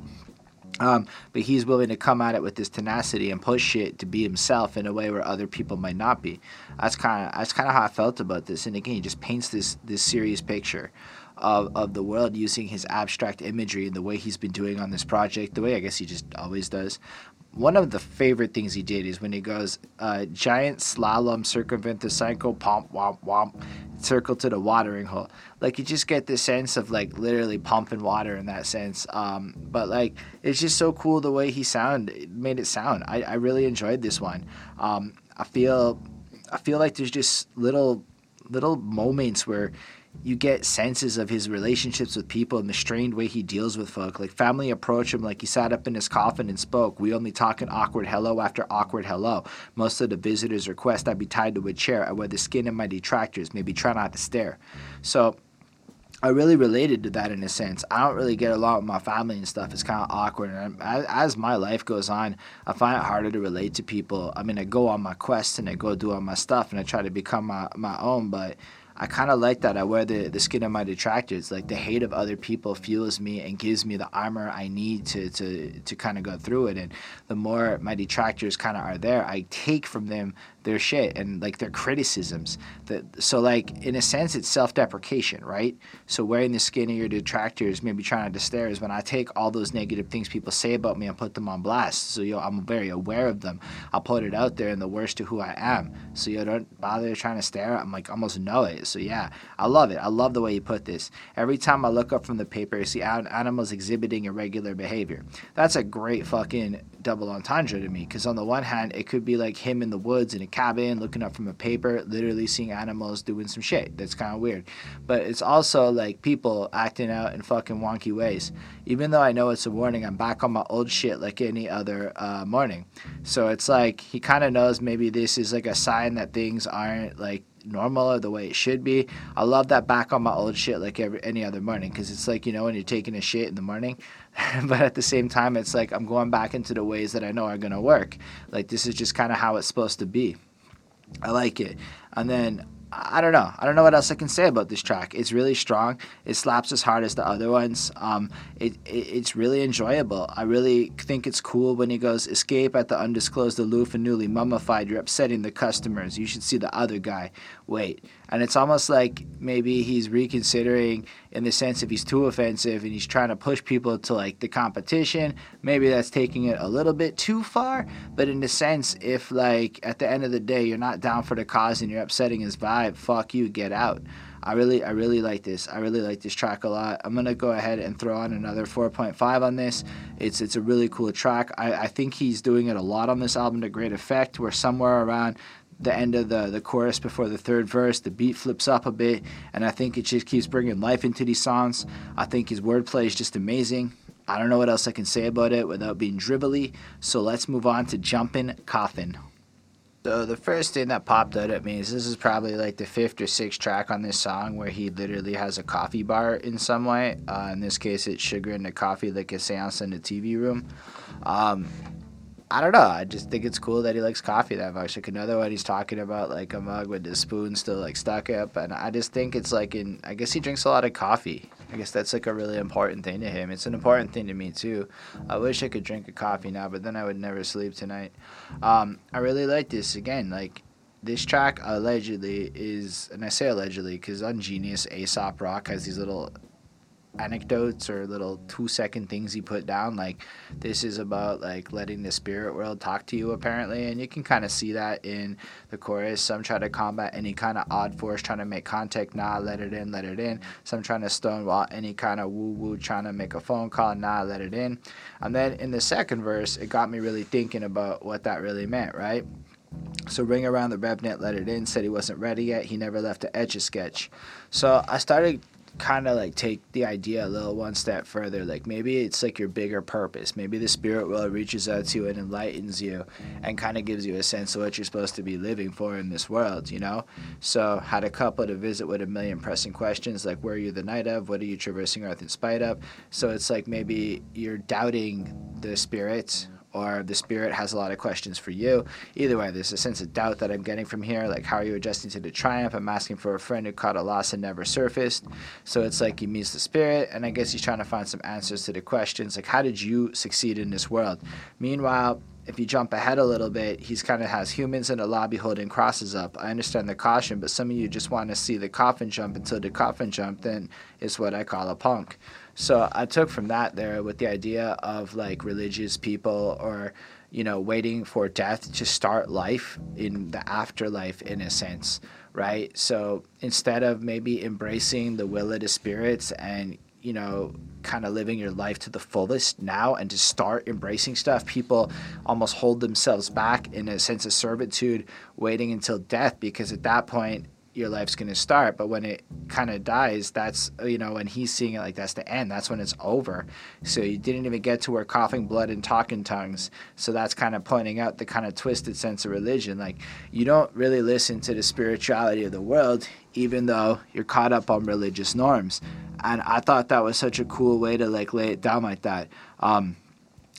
Um, but he's willing to come at it with this tenacity and push it to be himself in a way where other people might not be. That's kind of that's kind of how I felt about this. And again, he just paints this this serious picture of, of the world using his abstract imagery and the way he's been doing on this project, the way I guess he just always does one of the favorite things he did is when he goes uh, giant slalom circumvent the cycle pomp womp womp circle to the watering hole. Like you just get the sense of like literally pumping water in that sense um, but like it's just so cool the way he sound it made it sound. I, I really enjoyed this one. Um, i feel i feel like there's just little little moments where you get senses of his relationships with people and the strained way he deals with folk. Like family approach him like he sat up in his coffin and spoke. We only talk an awkward hello after awkward hello. Most of the visitors request I be tied to a chair. I wear the skin of my detractors. Maybe try not to stare. So I really related to that in a sense. I don't really get along with my family and stuff. It's kind of awkward. And as, my life goes on, I find it harder to relate to people. I mean, I go on my quests and I go do all my stuff and I try to become my, my own, but I kind of like that. I wear the, the skin of my detractors. Like the hate of other people fuels me and gives me the armor I need to, to, to kind of go through it. And the more my detractors kind of are there, I take from them their shit and like their criticisms. That so like in a sense it's self-deprecation, right? So wearing the skin of your detractors, maybe trying to stare is when I take all those negative things people say about me and put them on blast. So yo, I'm very aware of them. I'll put it out there in the worst of who I am. So yo, don't bother trying to stare. I'm like almost know it. So yeah, I love it. I love the way you put this. Every time I look up from the paper, I see animals exhibiting irregular behavior. That's a great fucking double entendre to me because on the one hand it could be like him in the woods in a cabin looking up from a paper literally seeing animals doing some shit. That's kind of weird. But it's also like people acting out in fucking wonky ways. Even though i know it's a warning i'm back on my old shit like any other uh, morning. So it's like he kind of knows maybe this is like a sign that things aren't like normal or the way it should be. I love that back on my old shit like every any other morning because it's like you know when you're taking a shit in the morning, <laughs> but at the same time it's like I'm going back into the ways that I know are gonna work. Like this is just kind of how it's supposed to be. I like it, and then I don't know. I don't know what else I can say about this track. It's really strong. It slaps as hard as the other ones. Um, it, it, it's really enjoyable. I really think it's cool when he goes, "Escape at the undisclosed, aloof, and newly mummified. You're upsetting the customers. You should see the other guy." Wait, and it's almost like maybe he's reconsidering in the sense if he's too offensive and he's trying to push people to like the competition. Maybe that's taking it a little bit too far. But in the sense, if like at the end of the day you're not down for the cause and you're upsetting his vibe, fuck you, get out. I really, I really like this. I really like this track a lot. I'm gonna go ahead and throw on another 4.5 on this. It's it's a really cool track. I, I think he's doing it a lot on this album to great effect. We're somewhere around the end of the, the chorus before the third verse, the beat flips up a bit, and I think it just keeps bringing life into these songs. I think his wordplay is just amazing. I don't know what else I can say about it without being dribbly, so let's move on to Jumpin' Coffin. So the first thing that popped out at me is this is probably like the fifth or sixth track on this song where he literally has a coffee bar in some way. Uh, in this case, it's sugar in the coffee like a seance in the TV room. Um, I don't know. I just think it's cool that he likes coffee that much. Like another one, he's talking about like a mug with the spoon still like stuck up, and I just think it's like in. I guess he drinks a lot of coffee. I guess that's like a really important thing to him. It's an important thing to me too. I wish I could drink a coffee now, but then I would never sleep tonight. Um, I really like this again. Like this track allegedly is, and I say allegedly because on Genius, Aesop Rock has these little anecdotes or little two second things he put down like this is about like letting the spirit world talk to you apparently. And you can kind of see that in the chorus. Some try to combat any kind of odd force trying to make contact nah let it in let it in. Some trying to stonewall any kind of woo woo trying to make a phone call nah let it in. And then in the second verse it got me really thinking about what that really meant right? So ring around the revenant let it in said he wasn't ready yet. He never left the etch a sketch. So i started kind of like take the idea a little one step further. Like maybe it's like your bigger purpose. Maybe the spirit world reaches out to you and enlightens you and kind of gives you a sense of what you're supposed to be living for in this world, you know? So, had a couple to visit with a million pressing questions like, where are you the night of? What are you traversing Earth in spite of? So, it's like maybe you're doubting the spirits or the spirit has a lot of questions for you. Either way, there's a sense of doubt that I'm getting from here. Like, how are you adjusting to the triumph? I'm asking for a friend who caught a loss and never surfaced. So it's like he meets the spirit, and I guess he's trying to find some answers to the questions. Like, how did you succeed in this world? Meanwhile, if you jump ahead a little bit, he's kind of has humans in the lobby holding crosses up. I understand the caution, but some of you just want to see the coffin jump until the coffin jump, then it's what I call a punk. So I took from that there with the idea of like religious people or you know waiting for death to start life in the afterlife in a sense, right? So instead of maybe embracing the will of the spirits and you know kind of living your life to the fullest now and to start embracing stuff people almost hold themselves back in a sense of servitude waiting until death because at that point your life's going to start but when it kind of dies that's you know when he's seeing it like that's the end that's when it's over so you didn't even get to where coughing blood and talking tongues so that's kind of pointing out the kind of twisted sense of religion like you don't really listen to the spirituality of the world even though you're caught up on religious norms and i thought that was such a cool way to like lay it down like that um,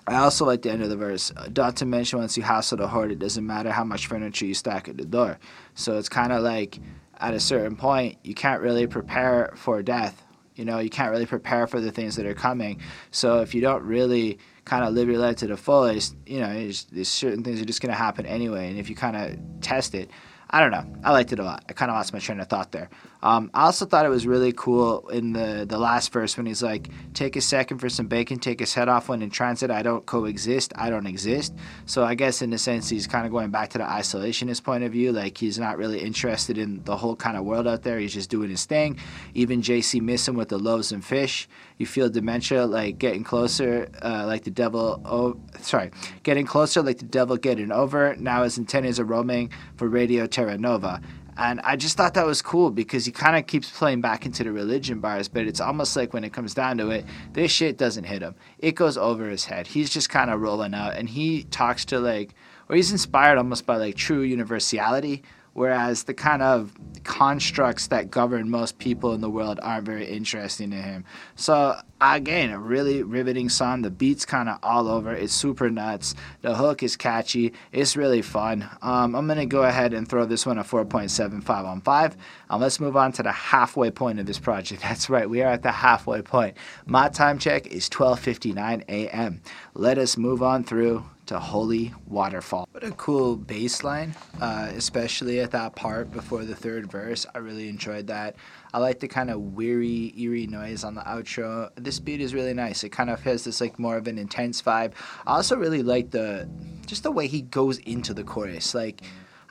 I also like the end of the verse. Not to mention, once you hassle the hoard, it doesn't matter how much furniture you stack at the door. So it's kind of like at a certain point, you can't really prepare for death. You know, you can't really prepare for the things that are coming. So if you don't really kind of live your life to the fullest, you know, there's certain things are just going to happen anyway. And if you kind of test it, I don't know. I liked it a lot. I kind of lost my train of thought there. Um, I also thought it was really cool in the, the last verse when he's like, take a second for some bacon, take his head off when in transit. I don't coexist, I don't exist. So I guess in a sense, he's kind of going back to the isolationist point of view. Like he's not really interested in the whole kind of world out there. He's just doing his thing. Even JC missing with the loaves and fish. You feel dementia like getting closer, uh, like the devil. Oh, sorry, getting closer like the devil getting over. Now his antennas are roaming for Radio Terra Nova. And I just thought that was cool because he kind of keeps playing back into the religion bars, but it's almost like when it comes down to it, this shit doesn't hit him. It goes over his head. He's just kind of rolling out and he talks to like, or he's inspired almost by like true universality, whereas the kind of constructs that govern most people in the world aren't very interesting to him. So again, a really riveting song. The beat's kind of all over. It's super nuts. The hook is catchy. It's really fun. Um, I'm gonna go ahead and throw this one a 4.75 on five. Um, let's move on to the halfway point of this project. <laughs> That's right, we are at the halfway point. My time check is 12:59 a.m. Let us move on through to Holy Waterfall. What a cool bass line, uh, especially at that part before the third verse. I really enjoyed that. I like the kind of weary, eerie noise on the outro. This beat is really nice. It kind of has this like more of an intense vibe. I also really like the just the way he goes into the chorus. Like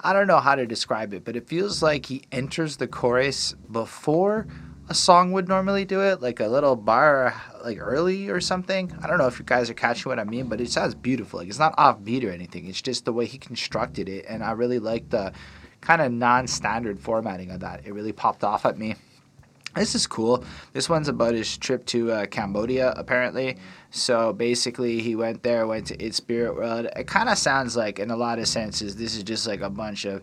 I don't know how to describe it, but it feels like he enters the chorus before a song would normally do it, like a little bar like early or something. I don't know if you guys are catching what I mean, but it sounds beautiful. Like it's not offbeat or anything. It's just the way he constructed it, and I really like the kind of non-standard formatting of that. It really popped off at me. This is cool. This one's about his trip to uh, Cambodia, apparently. So basically, he went there, went to its spirit world. It kind of sounds like, in a lot of senses, this is just like a bunch of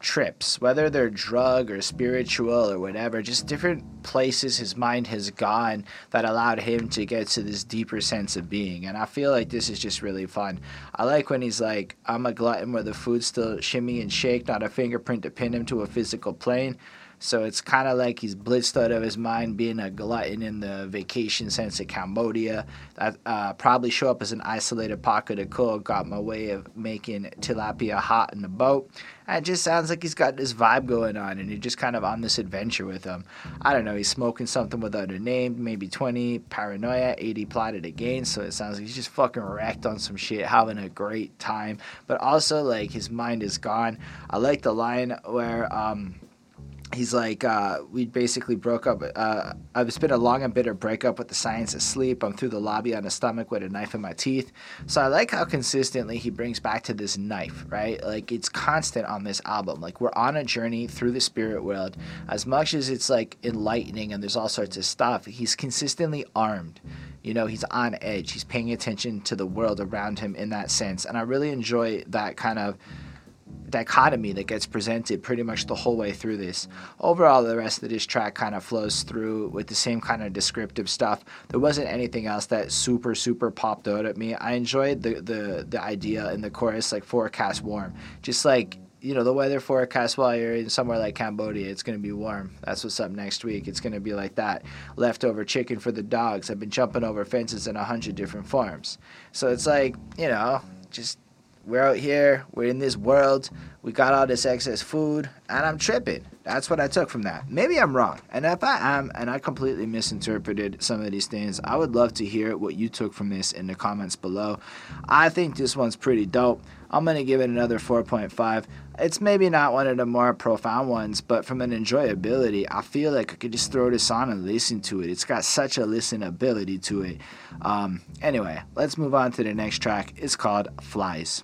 trips, whether they're drug or spiritual or whatever, just different places his mind has gone that allowed him to get to this deeper sense of being. And I feel like this is just really fun. I like when he's like, I'm a glutton where the food still shimmy and shake, not a fingerprint to pin him to a physical plane. So it's kind of like he's blitzed out of his mind being a glutton in the vacation sense of Cambodia. That uh, probably show up as an isolated pocket of cold got my way of making tilapia hot in the boat. It just sounds like he's got this vibe going on and you're just kind of on this adventure with him. I don't know, he's smoking something without a name, maybe 20, paranoia, 80 plotted again. So it sounds like he's just fucking wrecked on some shit, having a great time. But also, like, his mind is gone. I like the line where, um, he's like, uh, we basically broke up. Uh, I've been a long and bitter breakup with the science of sleep. I'm through the lobby on a stomach with a knife in my teeth. So I like how consistently he brings back to this knife, right? Like it's constant on this album. Like we're on a journey through the spirit world. As much as it's like enlightening and there's all sorts of stuff, he's consistently armed. You know, he's on edge. He's paying attention to the world around him in that sense. And I really enjoy that kind of dichotomy that gets presented pretty much the whole way through this. Overall, the rest of this track kind of flows through with the same kind of descriptive stuff. There wasn't anything else that super super popped out at me. I enjoyed the the the idea in the chorus like forecast warm, just like you know the weather forecast while you're in somewhere like Cambodia, it's going to be warm. That's what's up next week. It's going to be like that. Leftover chicken for the dogs. I've been jumping over fences in a hundred different forms. So it's like you know just we're out here, we're in this world, we got all this excess food, and I'm tripping. That's what I took from that. Maybe I'm wrong. And if I am, and I completely misinterpreted some of these things, I would love to hear what you took from this in the comments below. I think this one's pretty dope. I'm going to give it another 4.5. It's maybe not one of the more profound ones, but from an enjoyability, I feel like I could just throw this on and listen to it. It's got such a listenability to it. Um, anyway, let's move on to the next track. It's called Flies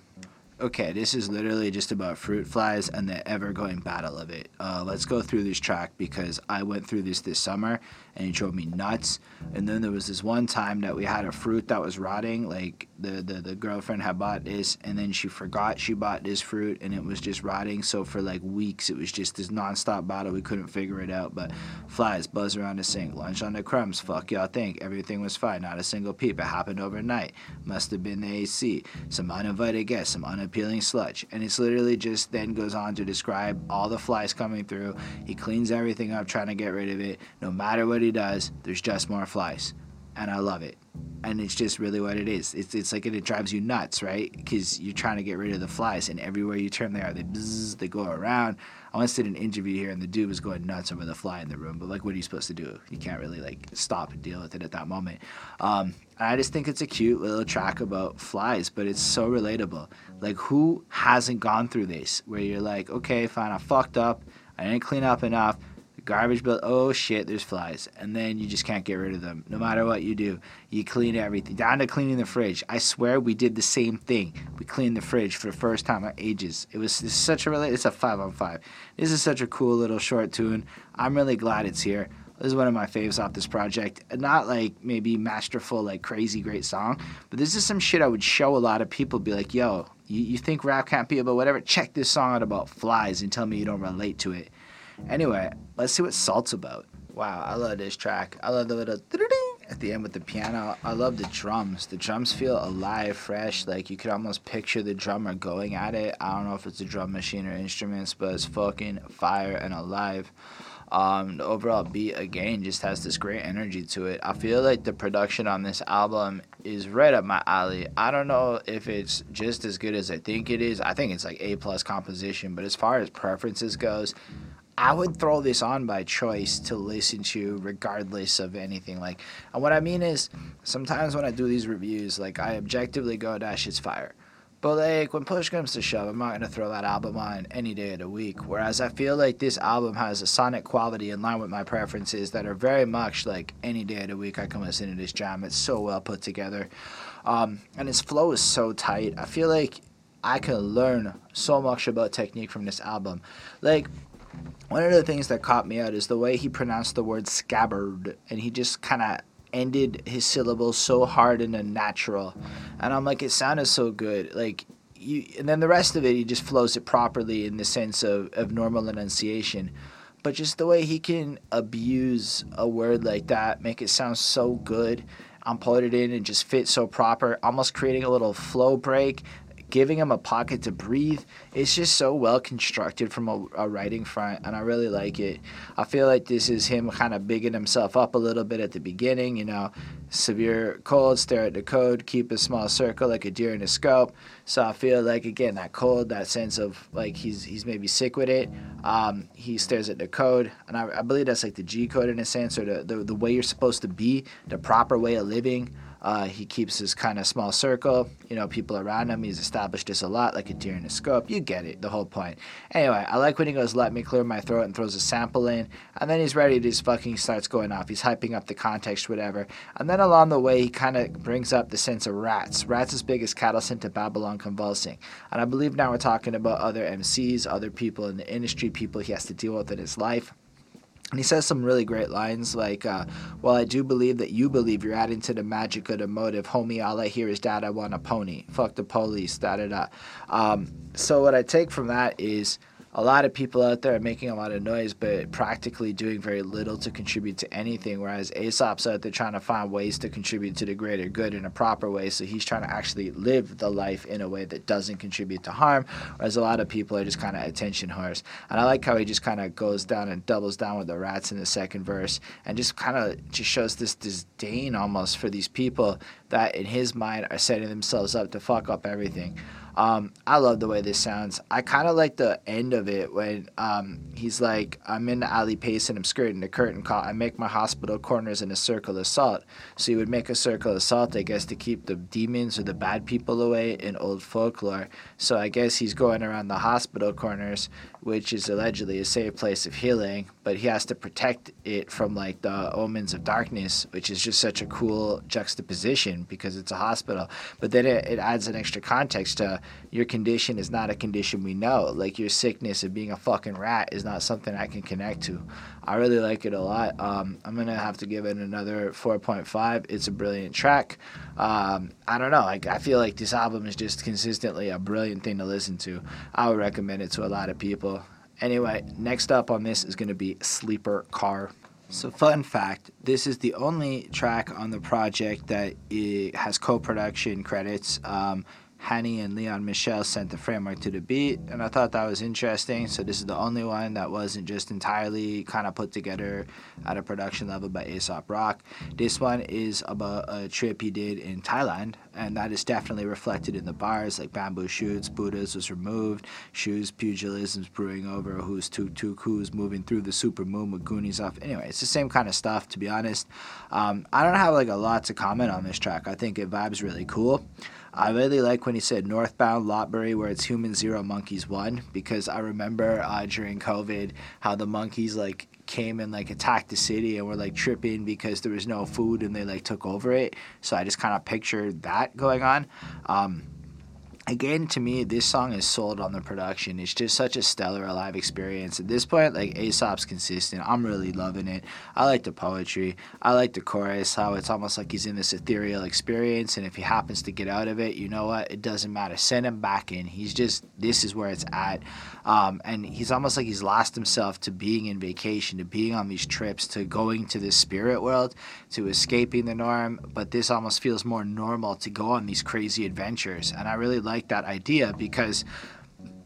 okay, this is literally just about fruit flies and the ever going battle of it. Uh, let's go through this track because I went through this this summer and it drove me nuts. And then there was this one time that we had a fruit that was rotting. Like the, the, the girlfriend had bought this and then she forgot she bought this fruit and it was just rotting. So for like weeks, it was just this nonstop battle. We couldn't figure it out. But flies buzz around the sink, lunch on the crumbs. Fuck y'all think everything was fine. Not a single peep. It happened overnight. Must have been the AC. Some uninvited guests, some unappealing sludge. And it's literally just then goes on to describe all the flies coming through. He cleans everything up, trying to get rid of it. No matter what what he does, there's just more flies. And I love it. and it's just really what it is. It's it's like it drives you nuts, right? Because you're trying to get rid of the flies, and everywhere you turn, they are they bzz, they go around. I once did an interview here, and the dude was going nuts over the fly in the room. But like, what are you supposed to do? You can't really like stop and deal with it at that moment. Um, I just think it's a cute little track about flies, but it's so relatable. Like, who hasn't gone through this? Where you're like, okay, fine, I fucked up. I didn't clean up enough garbage bill. Oh shit, there's flies, and then you just can't get rid of them. No matter what you do, you clean everything down to cleaning the fridge. I swear we did the same thing. We cleaned the fridge for the first time in ages. It was such a really. It's a five on five. This is such a cool little short tune. I'm really glad it's here. This is one of my faves off this project. Not like maybe masterful, like crazy great song, but this is some shit I would show a lot of people. Be like, yo, you, you think rap can't be about whatever? Check this song out about flies and tell me you don't relate to it. Anyway, let's see what Salt's about. Wow, I love this track. I love the little at the end with the piano. I love the drums. The drums feel alive, fresh. Like you could almost picture the drummer going at it. I don't know if it's a drum machine or instruments, but it's fucking fire and alive. Um, the overall beat again just has this great energy to it. I feel like the production on this album is right up my alley. I don't know if it's just as good as I think it is. I think it's like A plus composition, but as far as preferences goes, I would throw this on by choice to listen to regardless of anything. Like, and what I mean is, sometimes when I do these reviews, like I objectively go, "That shit's fire," but like when push comes to shove, I'm not gonna throw that album on any day of the week. Whereas I feel like this album has a sonic quality in line with my preferences that are very much like any day of the week I can listen to this jam. It's so well put together, um, and its flow is so tight. I feel like I can learn so much about technique from this album, like one of the things that caught me out is the way he pronounced the word scabbard, and he just kind of ended his syllables so hard and unnatural. And I'm like, it sounded so good. Like, you, and then the rest of it, he just flows it properly in the sense of, of normal enunciation. But just the way he can abuse a word like that, make it sound so good, and put it in and just fit so proper, almost creating a little flow break giving him a pocket to breathe. It's just so well constructed from a, a, writing front, and I really like it. I feel like this is him kind of bigging himself up a little bit at the beginning, you know, severe cold, stare at the code, keep a small circle like a deer in a scope. So I feel like again that cold, that sense of like he's he's maybe sick with it. Um, he stares at the code, and I, I believe that's like the G code in a sense, or the, the the way you're supposed to be, the proper way of living. Uh, he keeps his kind of small circle, you know, people around him. He's established this a lot, like a deer in a scope. You get it, the whole point. Anyway, I like when he goes, "Let me clear my throat," and throws a sample in, and then he's ready to just fucking starts going off. He's hyping up the context, whatever. And then along the way, he kind of brings up the sense of rats. Rats as big as cattle sent to Babylon convulsing. And I believe now we're talking about other MCs, other people in the industry, people he has to deal with in his life. And he says some really great lines like, uh, Well, I do believe that you believe you're adding to the magic of the motive. Homie, all I hear is, Dad, I want a pony. Fuck the police, da da da. Um, so, what I take from that is a lot of people out there are making a lot of noise, but practically doing very little to contribute to anything. Whereas Aesop's out there trying to find ways to contribute to the greater good in a proper way. So he's trying to actually live the life in a way that doesn't contribute to harm. Whereas a lot of people are just kind of attention whores. And I like how he just kind of goes down and doubles down with the rats in the second verse and just kind of just shows this disdain almost for these people that in his mind are setting themselves up to fuck up everything. Um, I love the way this sounds. I kind of like the end of it when um, he's like, I'm in the alley pacing, I'm skirting the curtain call. I make my hospital corners in a circle of salt. So he would make a circle of salt, I guess, to keep the demons or the bad people away in old folklore. So I guess he's going around the hospital corners which is allegedly a safe place of healing, but he has to protect it from like the omens of darkness, which is just such a cool juxtaposition because it's a hospital. But then it, it adds an extra context to your condition is not a condition we know. Like your sickness of being a fucking rat is not something I can connect to. I really like it a lot. Um, I'm gonna have to give it another 4.5. It's a brilliant track. Um, I don't know. Like I feel like this album is just consistently a brilliant thing to listen to. I would recommend it to a lot of people. Anyway, next up on this is gonna be Sleeper Car. So, fun fact this is the only track on the project that has co production credits. Um, Hanny and Leon Michels sent the framework to the beat, and I thought that was interesting. So this is the only one that wasn't just entirely kind of put together at a production level by Aesop Rock. This one is about a trip he did in Thailand, and that is definitely reflected in the bars, like bamboo shoots, Buddhas was removed, shoes, pugilism's brewing over, who's tuk tuk, who's moving through the super moon with Goonies off. Anyway, it's the same kind of stuff, to be honest. Um, I don't have like a lot to comment on this track. I think it vibes really cool. I really like when he said northbound Lopburi, where it's human zero, monkeys one, because I remember uh, during COVID how the monkeys like came and like attacked the city and were like tripping because there was no food and they like took over it. So I just kind of pictured that going on. Um, again to me this song is sold on the production. It's just such a stellar live experience. At this point like aesop's consistent. I'm really loving it. I like the poetry. I like the chorus how it's almost like he's in this ethereal experience and if he happens to get out of it you know what? It doesn't matter. Send him back in. He's just this is where it's at um, and he's almost like he's lost himself to being in vacation to being on these trips to going to the spirit world to escaping the norm but this almost feels more normal to go on these crazy adventures and i really like that idea because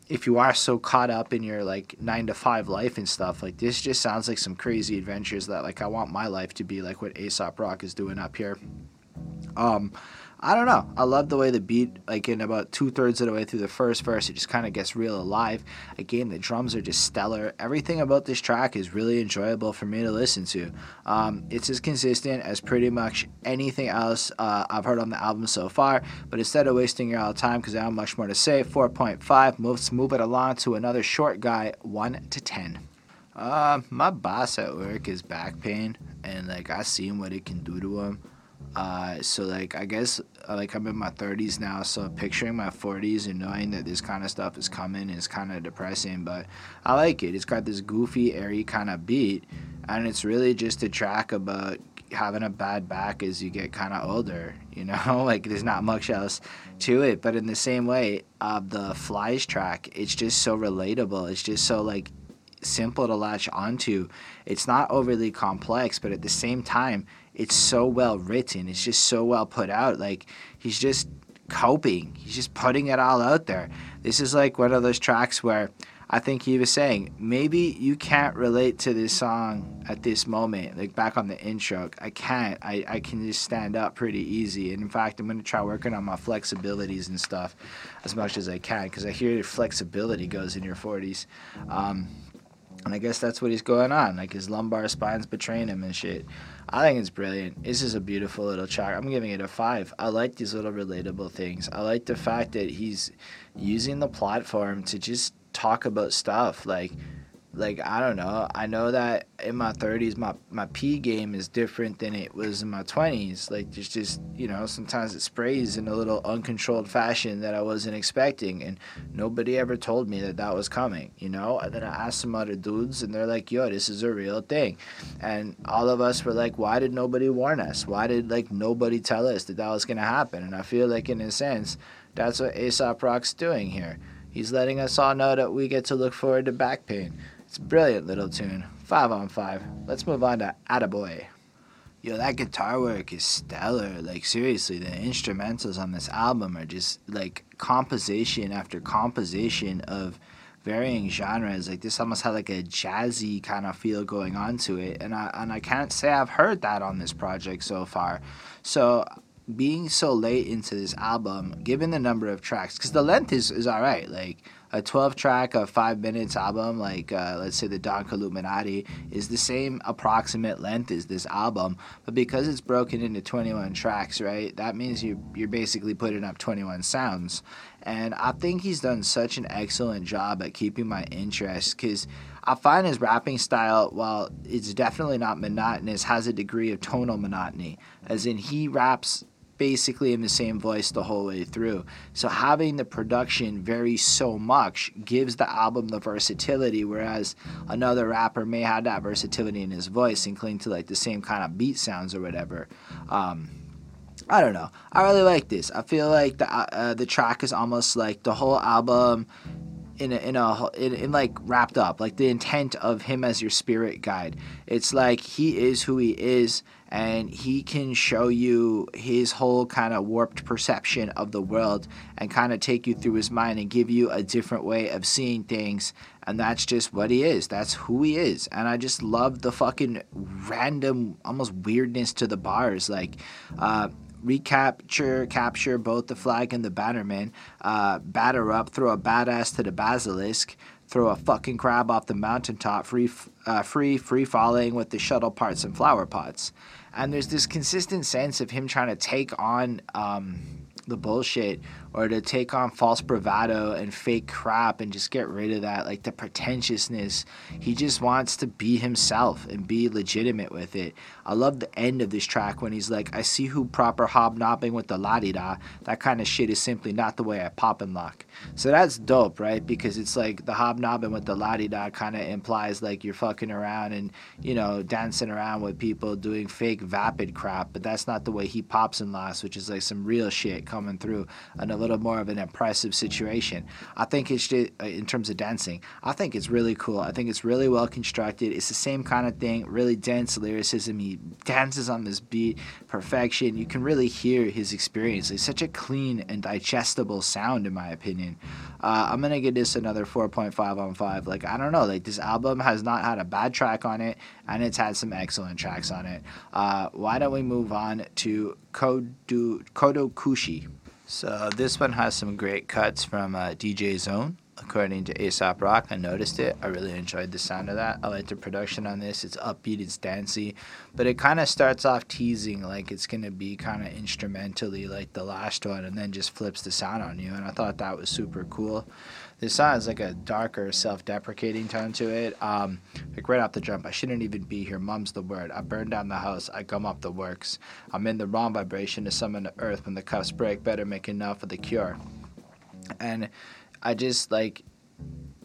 if you are so caught up in your like nine to five life and stuff, like this just sounds like some crazy adventures that like I want my life to be like what Aesop Rock is doing up here. Um, I don't know. I love the way the beat, like in about two thirds of the way through the first verse, it just kind of gets real alive. Again, the drums are just stellar. Everything about this track is really enjoyable for me to listen to. Um, it's as consistent as pretty much anything else uh, I've heard on the album so far. But instead of wasting your all time, because I have much more to say, 4.5. Let's move it along to another short guy, 1 to 10. Uh, my boss at work is back pain, and like I seen what it can do to him. Uh, so like I guess like I'm in my 30s now, so picturing my 40s and knowing that this kind of stuff is coming is kind of depressing. But I like it. It's got this goofy, airy kind of beat, and it's really just a track about having a bad back as you get kind of older. You know, <laughs> like there's not much else to it. But in the same way, uh, the Flies track, it's just so relatable. It's just so like simple to latch onto. It's not overly complex, but at the same time it's so well written. It's just so well put out. Like he's just coping. He's just putting it all out there. This is like one of those tracks where I think he was saying maybe you can't relate to this song at this moment. Like back on the intro, I can't. I, I can just stand up pretty easy. And in fact, I'm gonna try working on my flexibilities and stuff as much as I can because I hear flexibility goes in your 40s. Um, and I guess that's what he's going on. Like his lumbar spine's betraying him and shit. I think it's brilliant. This is a beautiful little track. I'm giving it a five. I like these little relatable things. I like the fact that he's using the platform to just talk about stuff like like I don't know. I know that in my 30s, my my pee game is different than it was in my 20s. Like there's just you know sometimes it sprays in a little uncontrolled fashion that I wasn't expecting, and nobody ever told me that that was coming. You know. And then I asked some other dudes, and they're like, "Yo, this is a real thing," and all of us were like, "Why did nobody warn us? Why did like nobody tell us that that was gonna happen?" And I feel like in a sense, that's what Aesop Rock's doing here. He's letting us all know that we get to look forward to back pain. It's a brilliant little tune. Five on five. Let's move on to Attaboy. Yo, that guitar work is stellar. Like, seriously, the instrumentals on this album are just like composition after composition of varying genres. Like, this almost had like a jazzy kind of feel going on to it. And I, and I can't say I've heard that on this project so far. So, being so late into this album, given the number of tracks, because the length is, is all right. Like, a 12 track, a five minutes album, like uh, let's say the Don Killuminati, is the same approximate length as this album, but because it's broken into 21 tracks, right, that means you, you're basically putting up 21 sounds. And I think he's done such an excellent job at keeping my interest because I find his rapping style, while it's definitely not monotonous, has a degree of tonal monotony, as in he raps basically in the same voice the whole way through. So having the production vary so much gives the album the versatility, whereas another rapper may have that versatility in his voice and cling to like the same kind of beat sounds or whatever. Um, I don't know. I really like this. I feel like the uh, the track is almost like the whole album in a, in a in, in like wrapped up like the intent of him as your spirit guide. It's like he is who he is and he can show you his whole kind of warped perception of the world and kind of take you through his mind and give you a different way of seeing things and that's just what he is. That's who he is. And i just love the fucking random almost weirdness to the bars. Like uh recapture, capture both the flag and the bannerman, uh, batter up, throw a badass to the basilisk, throw a fucking crab off the mountaintop, free, uh, free, free falling with the shuttle parts and flower pots. And there's this consistent sense of him trying to take on um, the bullshit or to take on false bravado and fake crap and just get rid of that like the pretentiousness. He just wants to be himself and be legitimate with it. I love the end of this track when he's like i see who proper hobnobbing with the la-di-da. That kind of shit is simply not the way i pop and lock. So that's dope right? Because it's like the hobnobbing with the la-di-da kind of implies like you're fucking around and you know dancing around with people doing fake vapid crap but that's not the way he pops and locks which is like some real shit coming through. And a little more of an impressive situation. I think it's just, uh, in terms of dancing, I think it's really cool. I think it's really well constructed. It's the same kind of thing, really dense lyricism. He dances on this beat, perfection. You can really hear his experience. It's such a clean and digestible sound, in my opinion. Uh, I'm gonna give this another 4.5 on 5. Like I don't know, like this album has not had a bad track on it, and it's had some excellent tracks on it. Uh, why don't we move on to Kodo Kodokushi? So this one has some great cuts from uh, DJ Zone. According to Aesop Rock, I noticed it. I really enjoyed the sound of that. I like the production on this. It's upbeat, it's dancey, but it kind of starts off teasing like it's gonna be kind of instrumentally like the last one, and then just flips the sound on you. And I thought that was super cool. This song has like a darker, self-deprecating tone to it. Um, like right off the jump, I shouldn't even be here. Mum's the word. I burn down the house. I gum up the works. I'm in the wrong vibration to summon the earth. When the cuffs break, better make enough for the cure. And I just like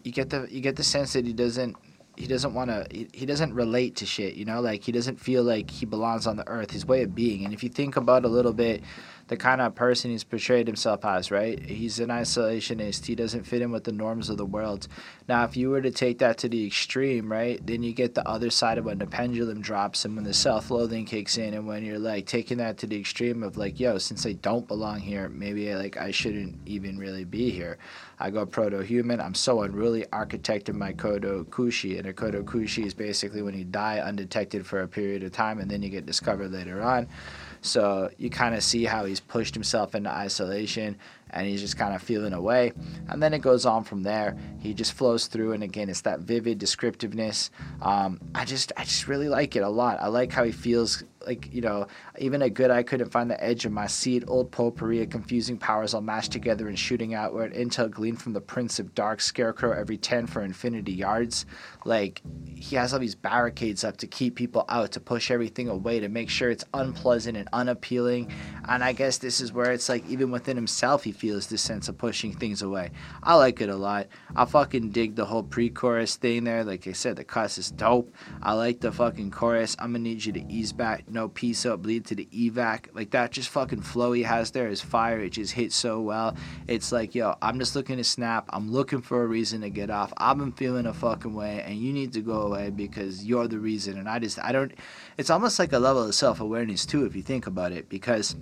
you get the you get the sense that he doesn't he doesn't want to he, he doesn't relate to shit you know? Like he doesn't feel like he belongs on the earth. His way of being. And if you think about a little bit the kind of person he's portrayed himself as, right? He's an isolationist. He doesn't fit in with the norms of the world. Now, if you were to take that to the extreme, right, then you get the other side of when the pendulum drops and when the self loathing kicks in, and when you're like taking that to the extreme of like, yo, since I don't belong here, maybe like I shouldn't even really be here. I go proto human. I'm so unruly. Architected my Kodokushi. And a Kodokushi is basically when you die undetected for a period of time and then you get discovered later on. So you kind of see how he's pushed himself into isolation and he's just kind of feeling away. And then it goes on from there. He just flows through, and again, it's that vivid descriptiveness. Um, I just, I just really like it a lot. I like how he feels like you know, even a good I couldn't find the edge of my seat. Old potpourri confusing powers all mashed together and shooting outward. Intel gleaned from the Prince of Dark Scarecrow every ten for infinity yards. Like he has all these barricades up to keep people out, to push everything away, to make sure it's unpleasant and unappealing. And I guess this is where it's like even within himself, he feels this sense of pushing things away. I like it a lot. I fucking dig the whole pre-chorus thing there. Like I said, the cuss is dope. I like the fucking chorus. I'm gonna need you to ease back, no peace up, bleed to the evac. Like that just fucking flow he has there is fire. It just hits so well. It's like, yo, I'm just looking to snap. I'm looking for a reason to get off. I've been feeling a fucking way, and you need to go away because you're the reason. And I just, I don't. It's almost like a level of self-awareness too, if you think about it, because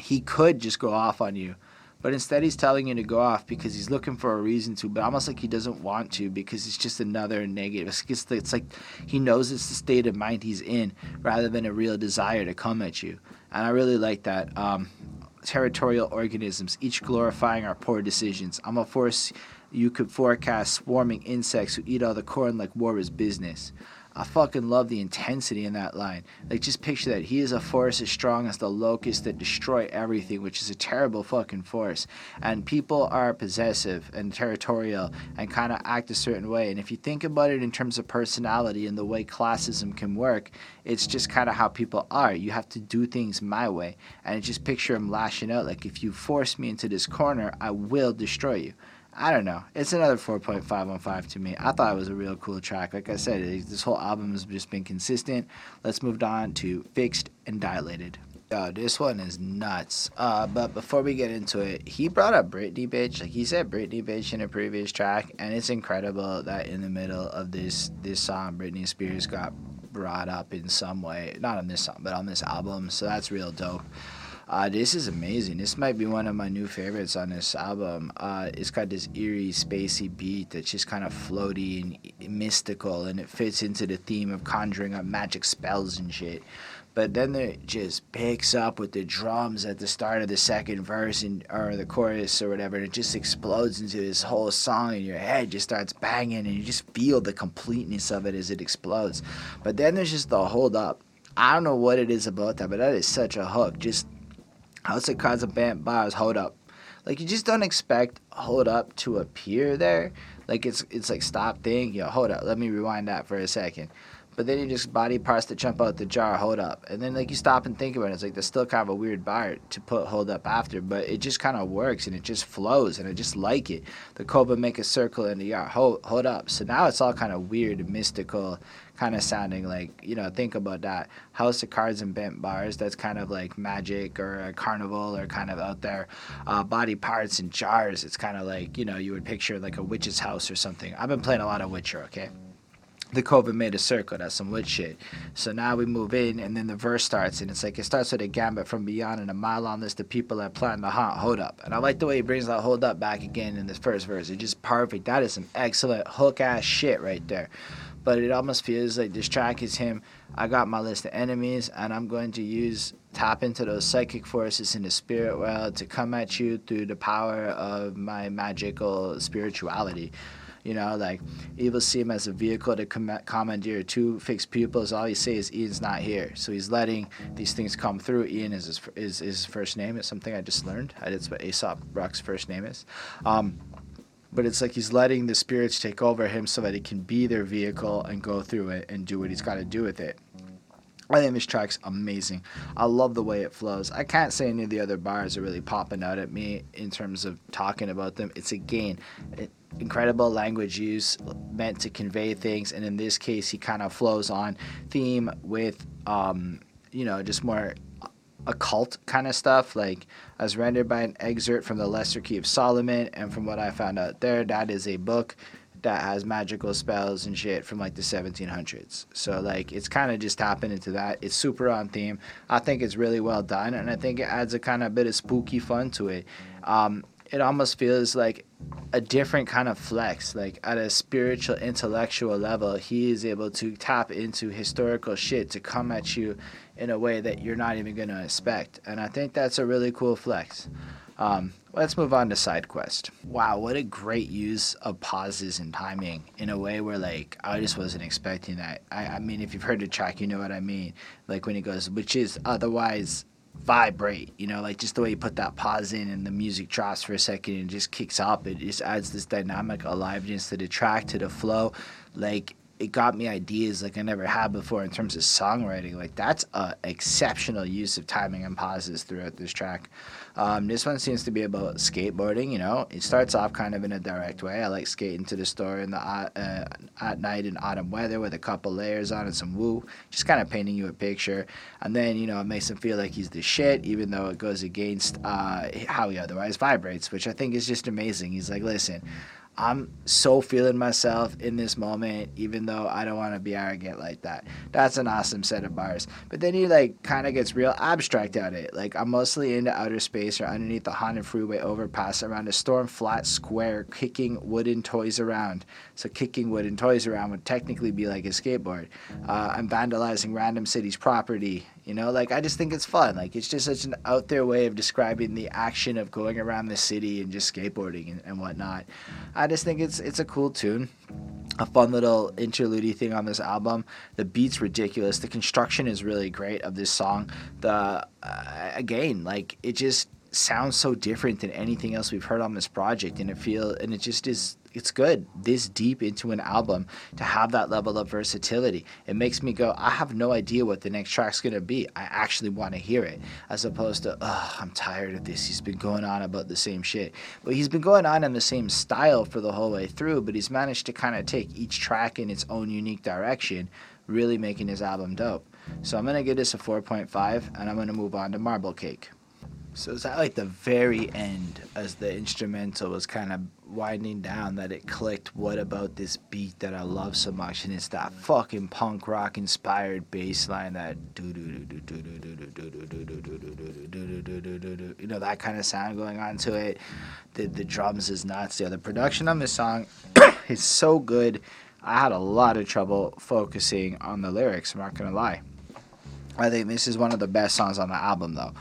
he could just go off on you but instead, he's telling you to go off because he's looking for a reason to, but almost like he doesn't want to because it's just another negative. It's, it's like he knows it's the state of mind he's in rather than a real desire to come at you. And I really like that. Um, territorial organisms, each glorifying our poor decisions. I'm a force you could forecast swarming insects who eat all the corn like war is business. I fucking love the intensity in that line. Like, just picture that. He is a force as strong as the locusts that destroy everything, which is a terrible fucking force. And people are possessive and territorial and kind of act a certain way. And if you think about it in terms of personality and the way classism can work, it's just kind of how people are. You have to do things my way. And just picture him lashing out like, if you force me into this corner, I will destroy you. I don't know. It's another 4.5 on 5 to me. I thought it was a real cool track. Like I said, this whole album has just been consistent. Let's move on to Fixed and Dilated. Yo, this one is nuts. Uh, but before we get into it, he brought up Britney bitch. Like he said Britney bitch in a previous track, and it's incredible that in the middle of this this song, Britney Spears got brought up in some way. Not on this song, but on this album. So that's real dope. Uh, this is amazing. This might be one of my new favorites on this album. Uh, it's got this eerie, spacey beat that's just kind of floaty and mystical, and it fits into the theme of conjuring up magic spells and shit. But then it just picks up with the drums at the start of the second verse and or the chorus or whatever, and it just explodes into this whole song, and your head just starts banging, and you just feel the completeness of it as it explodes. But then there's just the hold up. I don't know what it is about that, but that is such a hook. Just House of Cards and Bent Bars, hold up. Like you just don't expect hold up to appear there. Like it's it's like stop thing, yo, hold up, let me rewind that for a second. But then you just body parts to jump out the jar, hold up. And then like you stop and think about it, it's like there's still kind of a weird bar to put hold up after, but it just kind of works and it just flows and I just like it. The Cobra make a circle in the yard, hold hold up. So now it's all kind of weird and mystical kind of sounding like you know think about that house of cards and bent bars that's kind of like magic or a carnival or kind of out there uh, body parts and jars it's kind of like you know you would picture like a witch's house or something i've been playing a lot of witcher okay the coven made a circle. That's some witch shit. So now we move in, and then the verse starts, and it's like it starts with a gambit from beyond and a mile on list of people that plan to haunt. Hold up, and I like the way he brings that hold up back again in this first verse. It's just perfect. That is some excellent hook ass shit right there but it almost feels like this track is him. I got my list of enemies, and I'm going to use tap into those psychic forces in the spirit world to come at you through the power of my magical spirituality. You know, like evil see him as a vehicle to com- commandeer two fixed pupils. All he says is Ian's not here, so he's letting these things come through. Ian is his, is his first name. It's something I just learned. That's what Aesop Rock's first name is. Um, but it's like he's letting the spirits take over him so that he can be their vehicle and go through it and do what he's got to do with it. I think this track's amazing. I love the way it flows. I can't say any of the other bars are really popping out at me in terms of talking about them. It's again incredible language use meant to convey things, and in this case, he kind of flows on theme with, um, you know, just more occult kind of stuff, like as rendered by an excerpt from the Lesser Key of Solomon. And from what I found out there, that is a book that has magical spells and shit from like the 1700s. So like it's kind of just tapping into that. It's super on theme. I think it's really well done, and I think it adds a kind of bit of spooky fun to it. Um, it almost feels like a different kind of flex. Like at a spiritual, intellectual level, he is able to tap into historical shit to come at you in a way that you're not even going to expect. And I think that's a really cool flex. Um, let's move on to side quest. Wow, what a great use of pauses and timing in a way where like I just wasn't expecting that. I, I mean, if you've heard the track, you know what I mean. Like when he goes, which is otherwise vibrate, you know, like just the way you put that pause in and the music drops for a second and just kicks up. It just adds this dynamic aliveness to the track, to the flow. Like it got me ideas like I never had before in terms of songwriting. Like that's a exceptional use of timing and pauses throughout this track. Um, this one seems to be about skateboarding. You know, it starts off kind of in a direct way. I like skating to the store in the uh, at night in autumn weather with a couple layers on and some woo, just kind of painting you a picture. And then you know it makes him feel like he's the shit, even though it goes against uh, how he otherwise vibrates, which I think is just amazing. He's like, listen. I'm so feeling myself in this moment, even though I don't want to be arrogant like that. That's an awesome set of bars. But then he like kind of gets real abstract at it. Like I'm mostly into outer space or underneath the haunted freeway overpass around a storm flat square, kicking wooden toys around. So kicking wooden toys around would technically be like a skateboard. Uh, I'm vandalizing random cities' property. You know, like I just think it's fun. Like it's just such an out there way of describing the action of going around the city and just skateboarding and, and whatnot. I just think it's it's a cool tune a fun little interlude thing on this album. The beat's ridiculous. The construction is really great of this song. The uh, again, like it just sounds so different than anything else we've heard on this project, and it feel and it just is it's good this deep into an album to have that level of versatility. It makes me go, I have no idea what the next track's gonna be. I actually want to hear it, as opposed to, oh, I'm tired of this. He's been going on about the same shit. But he's been going on in the same style for the whole way through, but he's managed to kind of take each track in its own unique direction, really making his album dope. So I'm gonna give this a 4.5, and I'm gonna move on to Marble Cake. So it's at like the very end, as the instrumental was kind of winding down, that it clicked. What about this beat that I love so much? And it's that fucking punk rock inspired bass line that do do do do do do do do do do do do do do do do do you know that kind of sound going on to it. The the drums is nuts. The production on this song is so good. I had a lot of trouble focusing on the lyrics. I'm not gonna lie. I think this is one of the best songs on the album, though.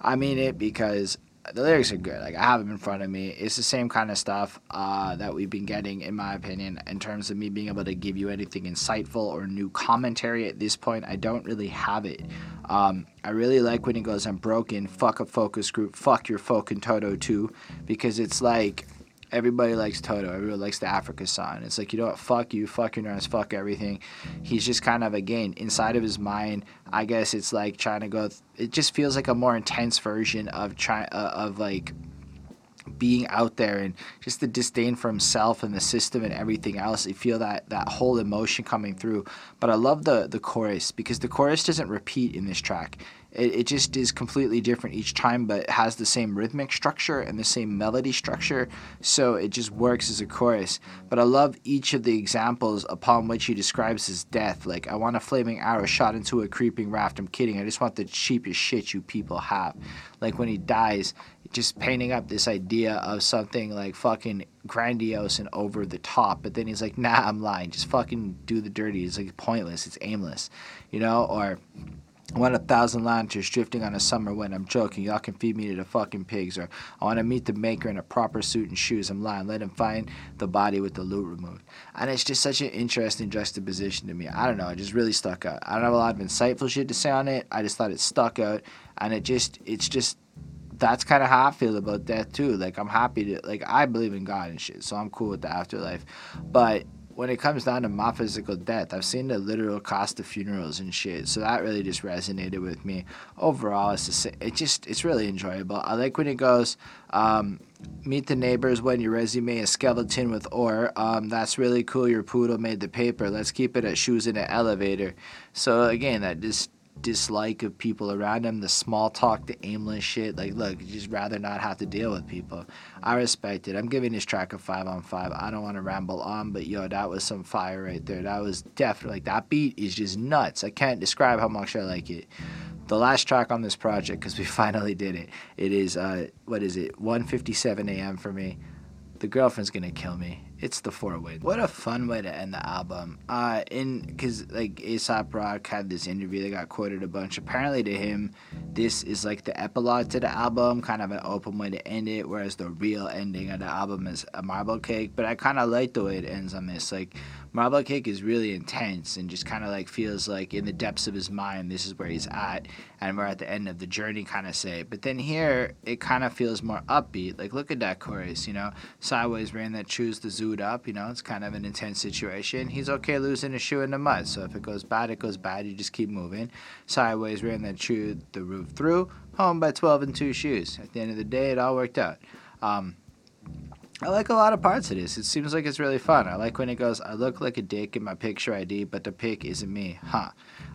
I mean it because the lyrics are good. Like I have them in front of me. It's the same kind of stuff uh, that we've been getting, in my opinion, in terms of me being able to give you anything insightful or new commentary. At this point, I don't really have it. Um, I really like when he goes, "I'm broken. Fuck a focus group. Fuck your folk Toto too," because it's like everybody likes Toto. Everybody likes the Africa song. It's like, you know what? Fuck you. Fuck your nerves. Fuck everything. He's just kind of, again, inside of his mind, I guess it's like trying to go. Th- it just feels like a more intense version of trying, uh, of like, being out there and just the disdain for himself and the system and everything else. You feel that that whole emotion coming through. But I love the the chorus because the chorus doesn't repeat in this track. It, it just is completely different each time, but has the same rhythmic structure and the same melody structure. So it just works as a chorus. But I love each of the examples upon which he describes his death. Like, I want a flaming arrow shot into a creeping raft. I'm kidding. I just want the cheapest shit you people have. Like when he dies, just painting up this idea of something like fucking grandiose and over the top. But then he's like, nah, I'm lying. Just fucking do the dirty. It's like pointless. It's aimless, you know? Or I want a thousand lanterns drifting on a summer wind. I'm joking. Y'all can feed me to the fucking pigs. Or I want to meet the maker in a proper suit and shoes. I'm lying. Let him find the body with the loot removed. And it's just such an interesting juxtaposition to me. I don't know. It just really stuck out. I don't have a lot of insightful shit to say on it. I just thought it stuck out. And it just, it's just, that's kind of how I feel about death too. Like I'm happy to, like I believe in God and shit, so I'm cool with the afterlife. But when it comes down to my physical death, I've seen the literal cost of funerals and shit, so that really just resonated with me. Overall, it's just, it just it's really enjoyable. I like when it goes. Um, meet the neighbors when your resume is skeleton with ore. Um, that's really cool. Your poodle made the paper. Let's keep it at shoes in an elevator. So again, that just dislike of people around him, the small talk, the aimless shit. Like, look, you just rather not have to deal with people. I respect it. I'm giving this track a five on five. I don't want to ramble on, but yo, that was some fire right there. That was definitely like that beat is just nuts. I can't describe how much I like it. The last track on this project, because we <laughs> finally did it. It is uh, what is it? 1:57 a.m. for me. The girlfriend's gonna kill me it's the four way. What a fun way to end the album. Uh, in because like Aesop Rock had this interview that got quoted a bunch. Apparently to him, this is like the epilogue to the album, kind of an open way to end it. Whereas the real ending of the album is a marble cake. But I kind of like the way it ends on this. Like marble cake is really intense and just kind of like feels like in the depths of his mind, this is where he's at, and we're at the end of the journey, kind of say. But then here, it kind of feels more upbeat. Like look at that chorus, you know, sideways rain that chews the zoo up. You know, it's kind of an intense situation. He's okay losing a shoe in the mud. So if it goes bad, it goes bad. You just keep moving. Sideways ran that chewed the roof through. Home by 12 and two shoes. At the end of the day, it all worked out. Um, I like a lot of parts of this. It seems like it's really fun. I like when it goes, I look like a dick in my picture ID, but the pic isn't me. Huh.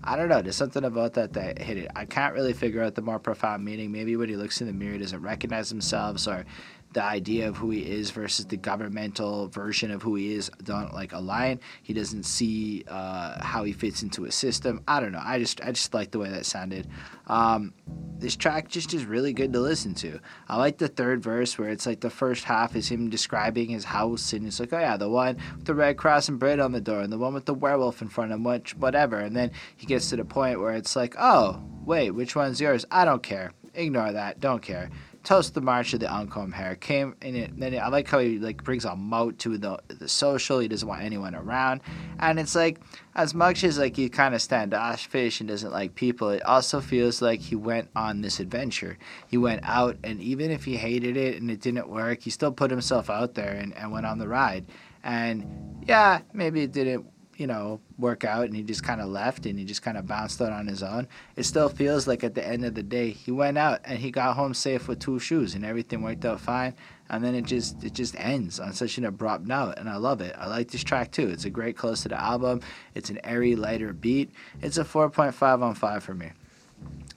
I don't know. There's something about that that hit it. I can't really figure out the more profound meaning. Maybe when he looks in the mirror, he doesn't recognize himself, or the idea of who he is versus the governmental version of who he is don't like align. He doesn't see uh, how he fits into a system. I don't know. I just I just like the way that sounded. Um, this track just is really good to listen to. I like the third verse where it's like the first half is him describing his house and it's like, oh yeah, the one with the red cross and bread on the door and the one with the werewolf in front of which whatever. And then he gets to the point where it's like, oh wait, which one's yours? I don't care. Ignore that. Don't care toast the march of the uncombed hair. Came in it. Then I like how he like brings a moat to the the social. He doesn't want anyone around, and it's like as much as like he kind of standoffish and doesn't like people, it also feels like he went on this adventure. He went out, and even if he hated it and it didn't work, he still put himself out there and, and went on the ride. And yeah, maybe it didn't you know, work out and he just kind of left and he just kind of bounced out on his own. It still feels like at the end of the day, he went out and he got home safe with two shoes and everything worked out fine. and then it just it just ends on such an abrupt note, and I love it. I like this track too. It's a great close to the album. It's an airy, lighter beat. It's a 4.5 on 5 for me.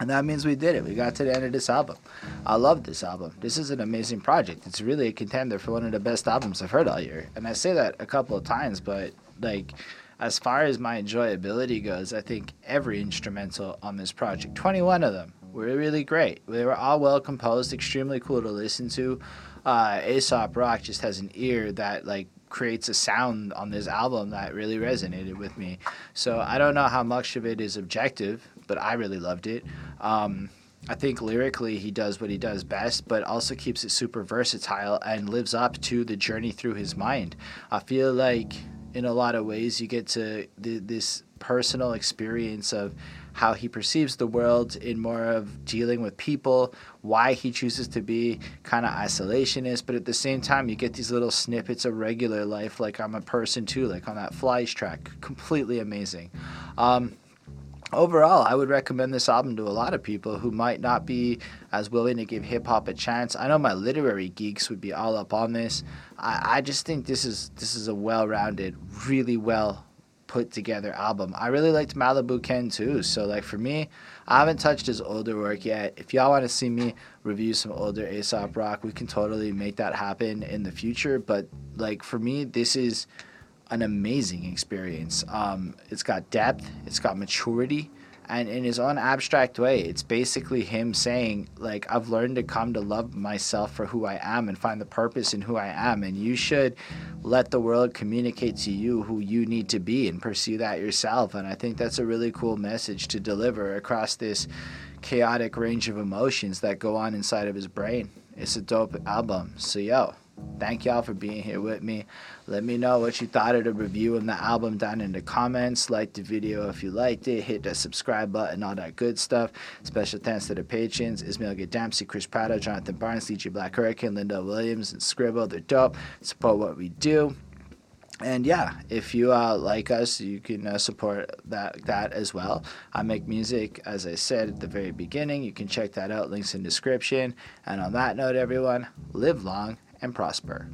And that means we did it. We got to the end of this album. I love this album. This is an amazing project. It's really a contender for one of the best albums I've heard all year. And I say that a couple of times, but like as far as my enjoyability goes, I think every instrumental on this project, 21 of them, were really great. They were all well composed, extremely cool to listen to. Uh, Aesop Rock just has an ear that like creates a sound on this album that really resonated with me. So I don't know how much of it is objective, but I really loved it. Um, I think lyrically he does what he does best, but also keeps it super versatile and lives up to the journey through his mind. I feel like in a lot of ways you get to th- this personal experience of how he perceives the world in more of dealing with people, why he chooses to be kind of isolationist, but at the same time, you get these little snippets of regular life, like I'm a person too, like on that Flies track. Completely amazing. Um, overall, I would recommend this album to a lot of people who might not be as willing to give hip hop a chance. I know my literary geeks would be all up on this. I, I just think this is this is a well rounded, really well put together album. I really liked Malibu Ken too. So like for me, I haven't touched his older work yet. If y'all want to see me review some older Aesop Rock, we can totally make that happen in the future. But like for me, this is an amazing experience. Um, it's got depth, it's got maturity, and in his own abstract way, it's basically him saying, like, I've learned to come to love myself for who I am and find the purpose in who I am, and you should let the world communicate to you who you need to be and pursue that yourself. And I think that's a really cool message to deliver across this chaotic range of emotions that go on inside of his brain. It's a dope album. So, yo, Thank y'all for being here with me. Let me know what you thought of the review of the album down in the comments. Like the video if you liked it. Hit the subscribe button, all that good stuff. Special thanks to the patrons Ismail Dempsey, Chris Prado, Jonathan Barnes, DJ Black Hurricane, Linda Williams, and Scribble. They're dope. Support what we do and yeah, if you uh, like us, you can uh, support that that as well. I make music, as I said at the very beginning. You can check that out. Links in description. And on that note, everyone, live long and prosper.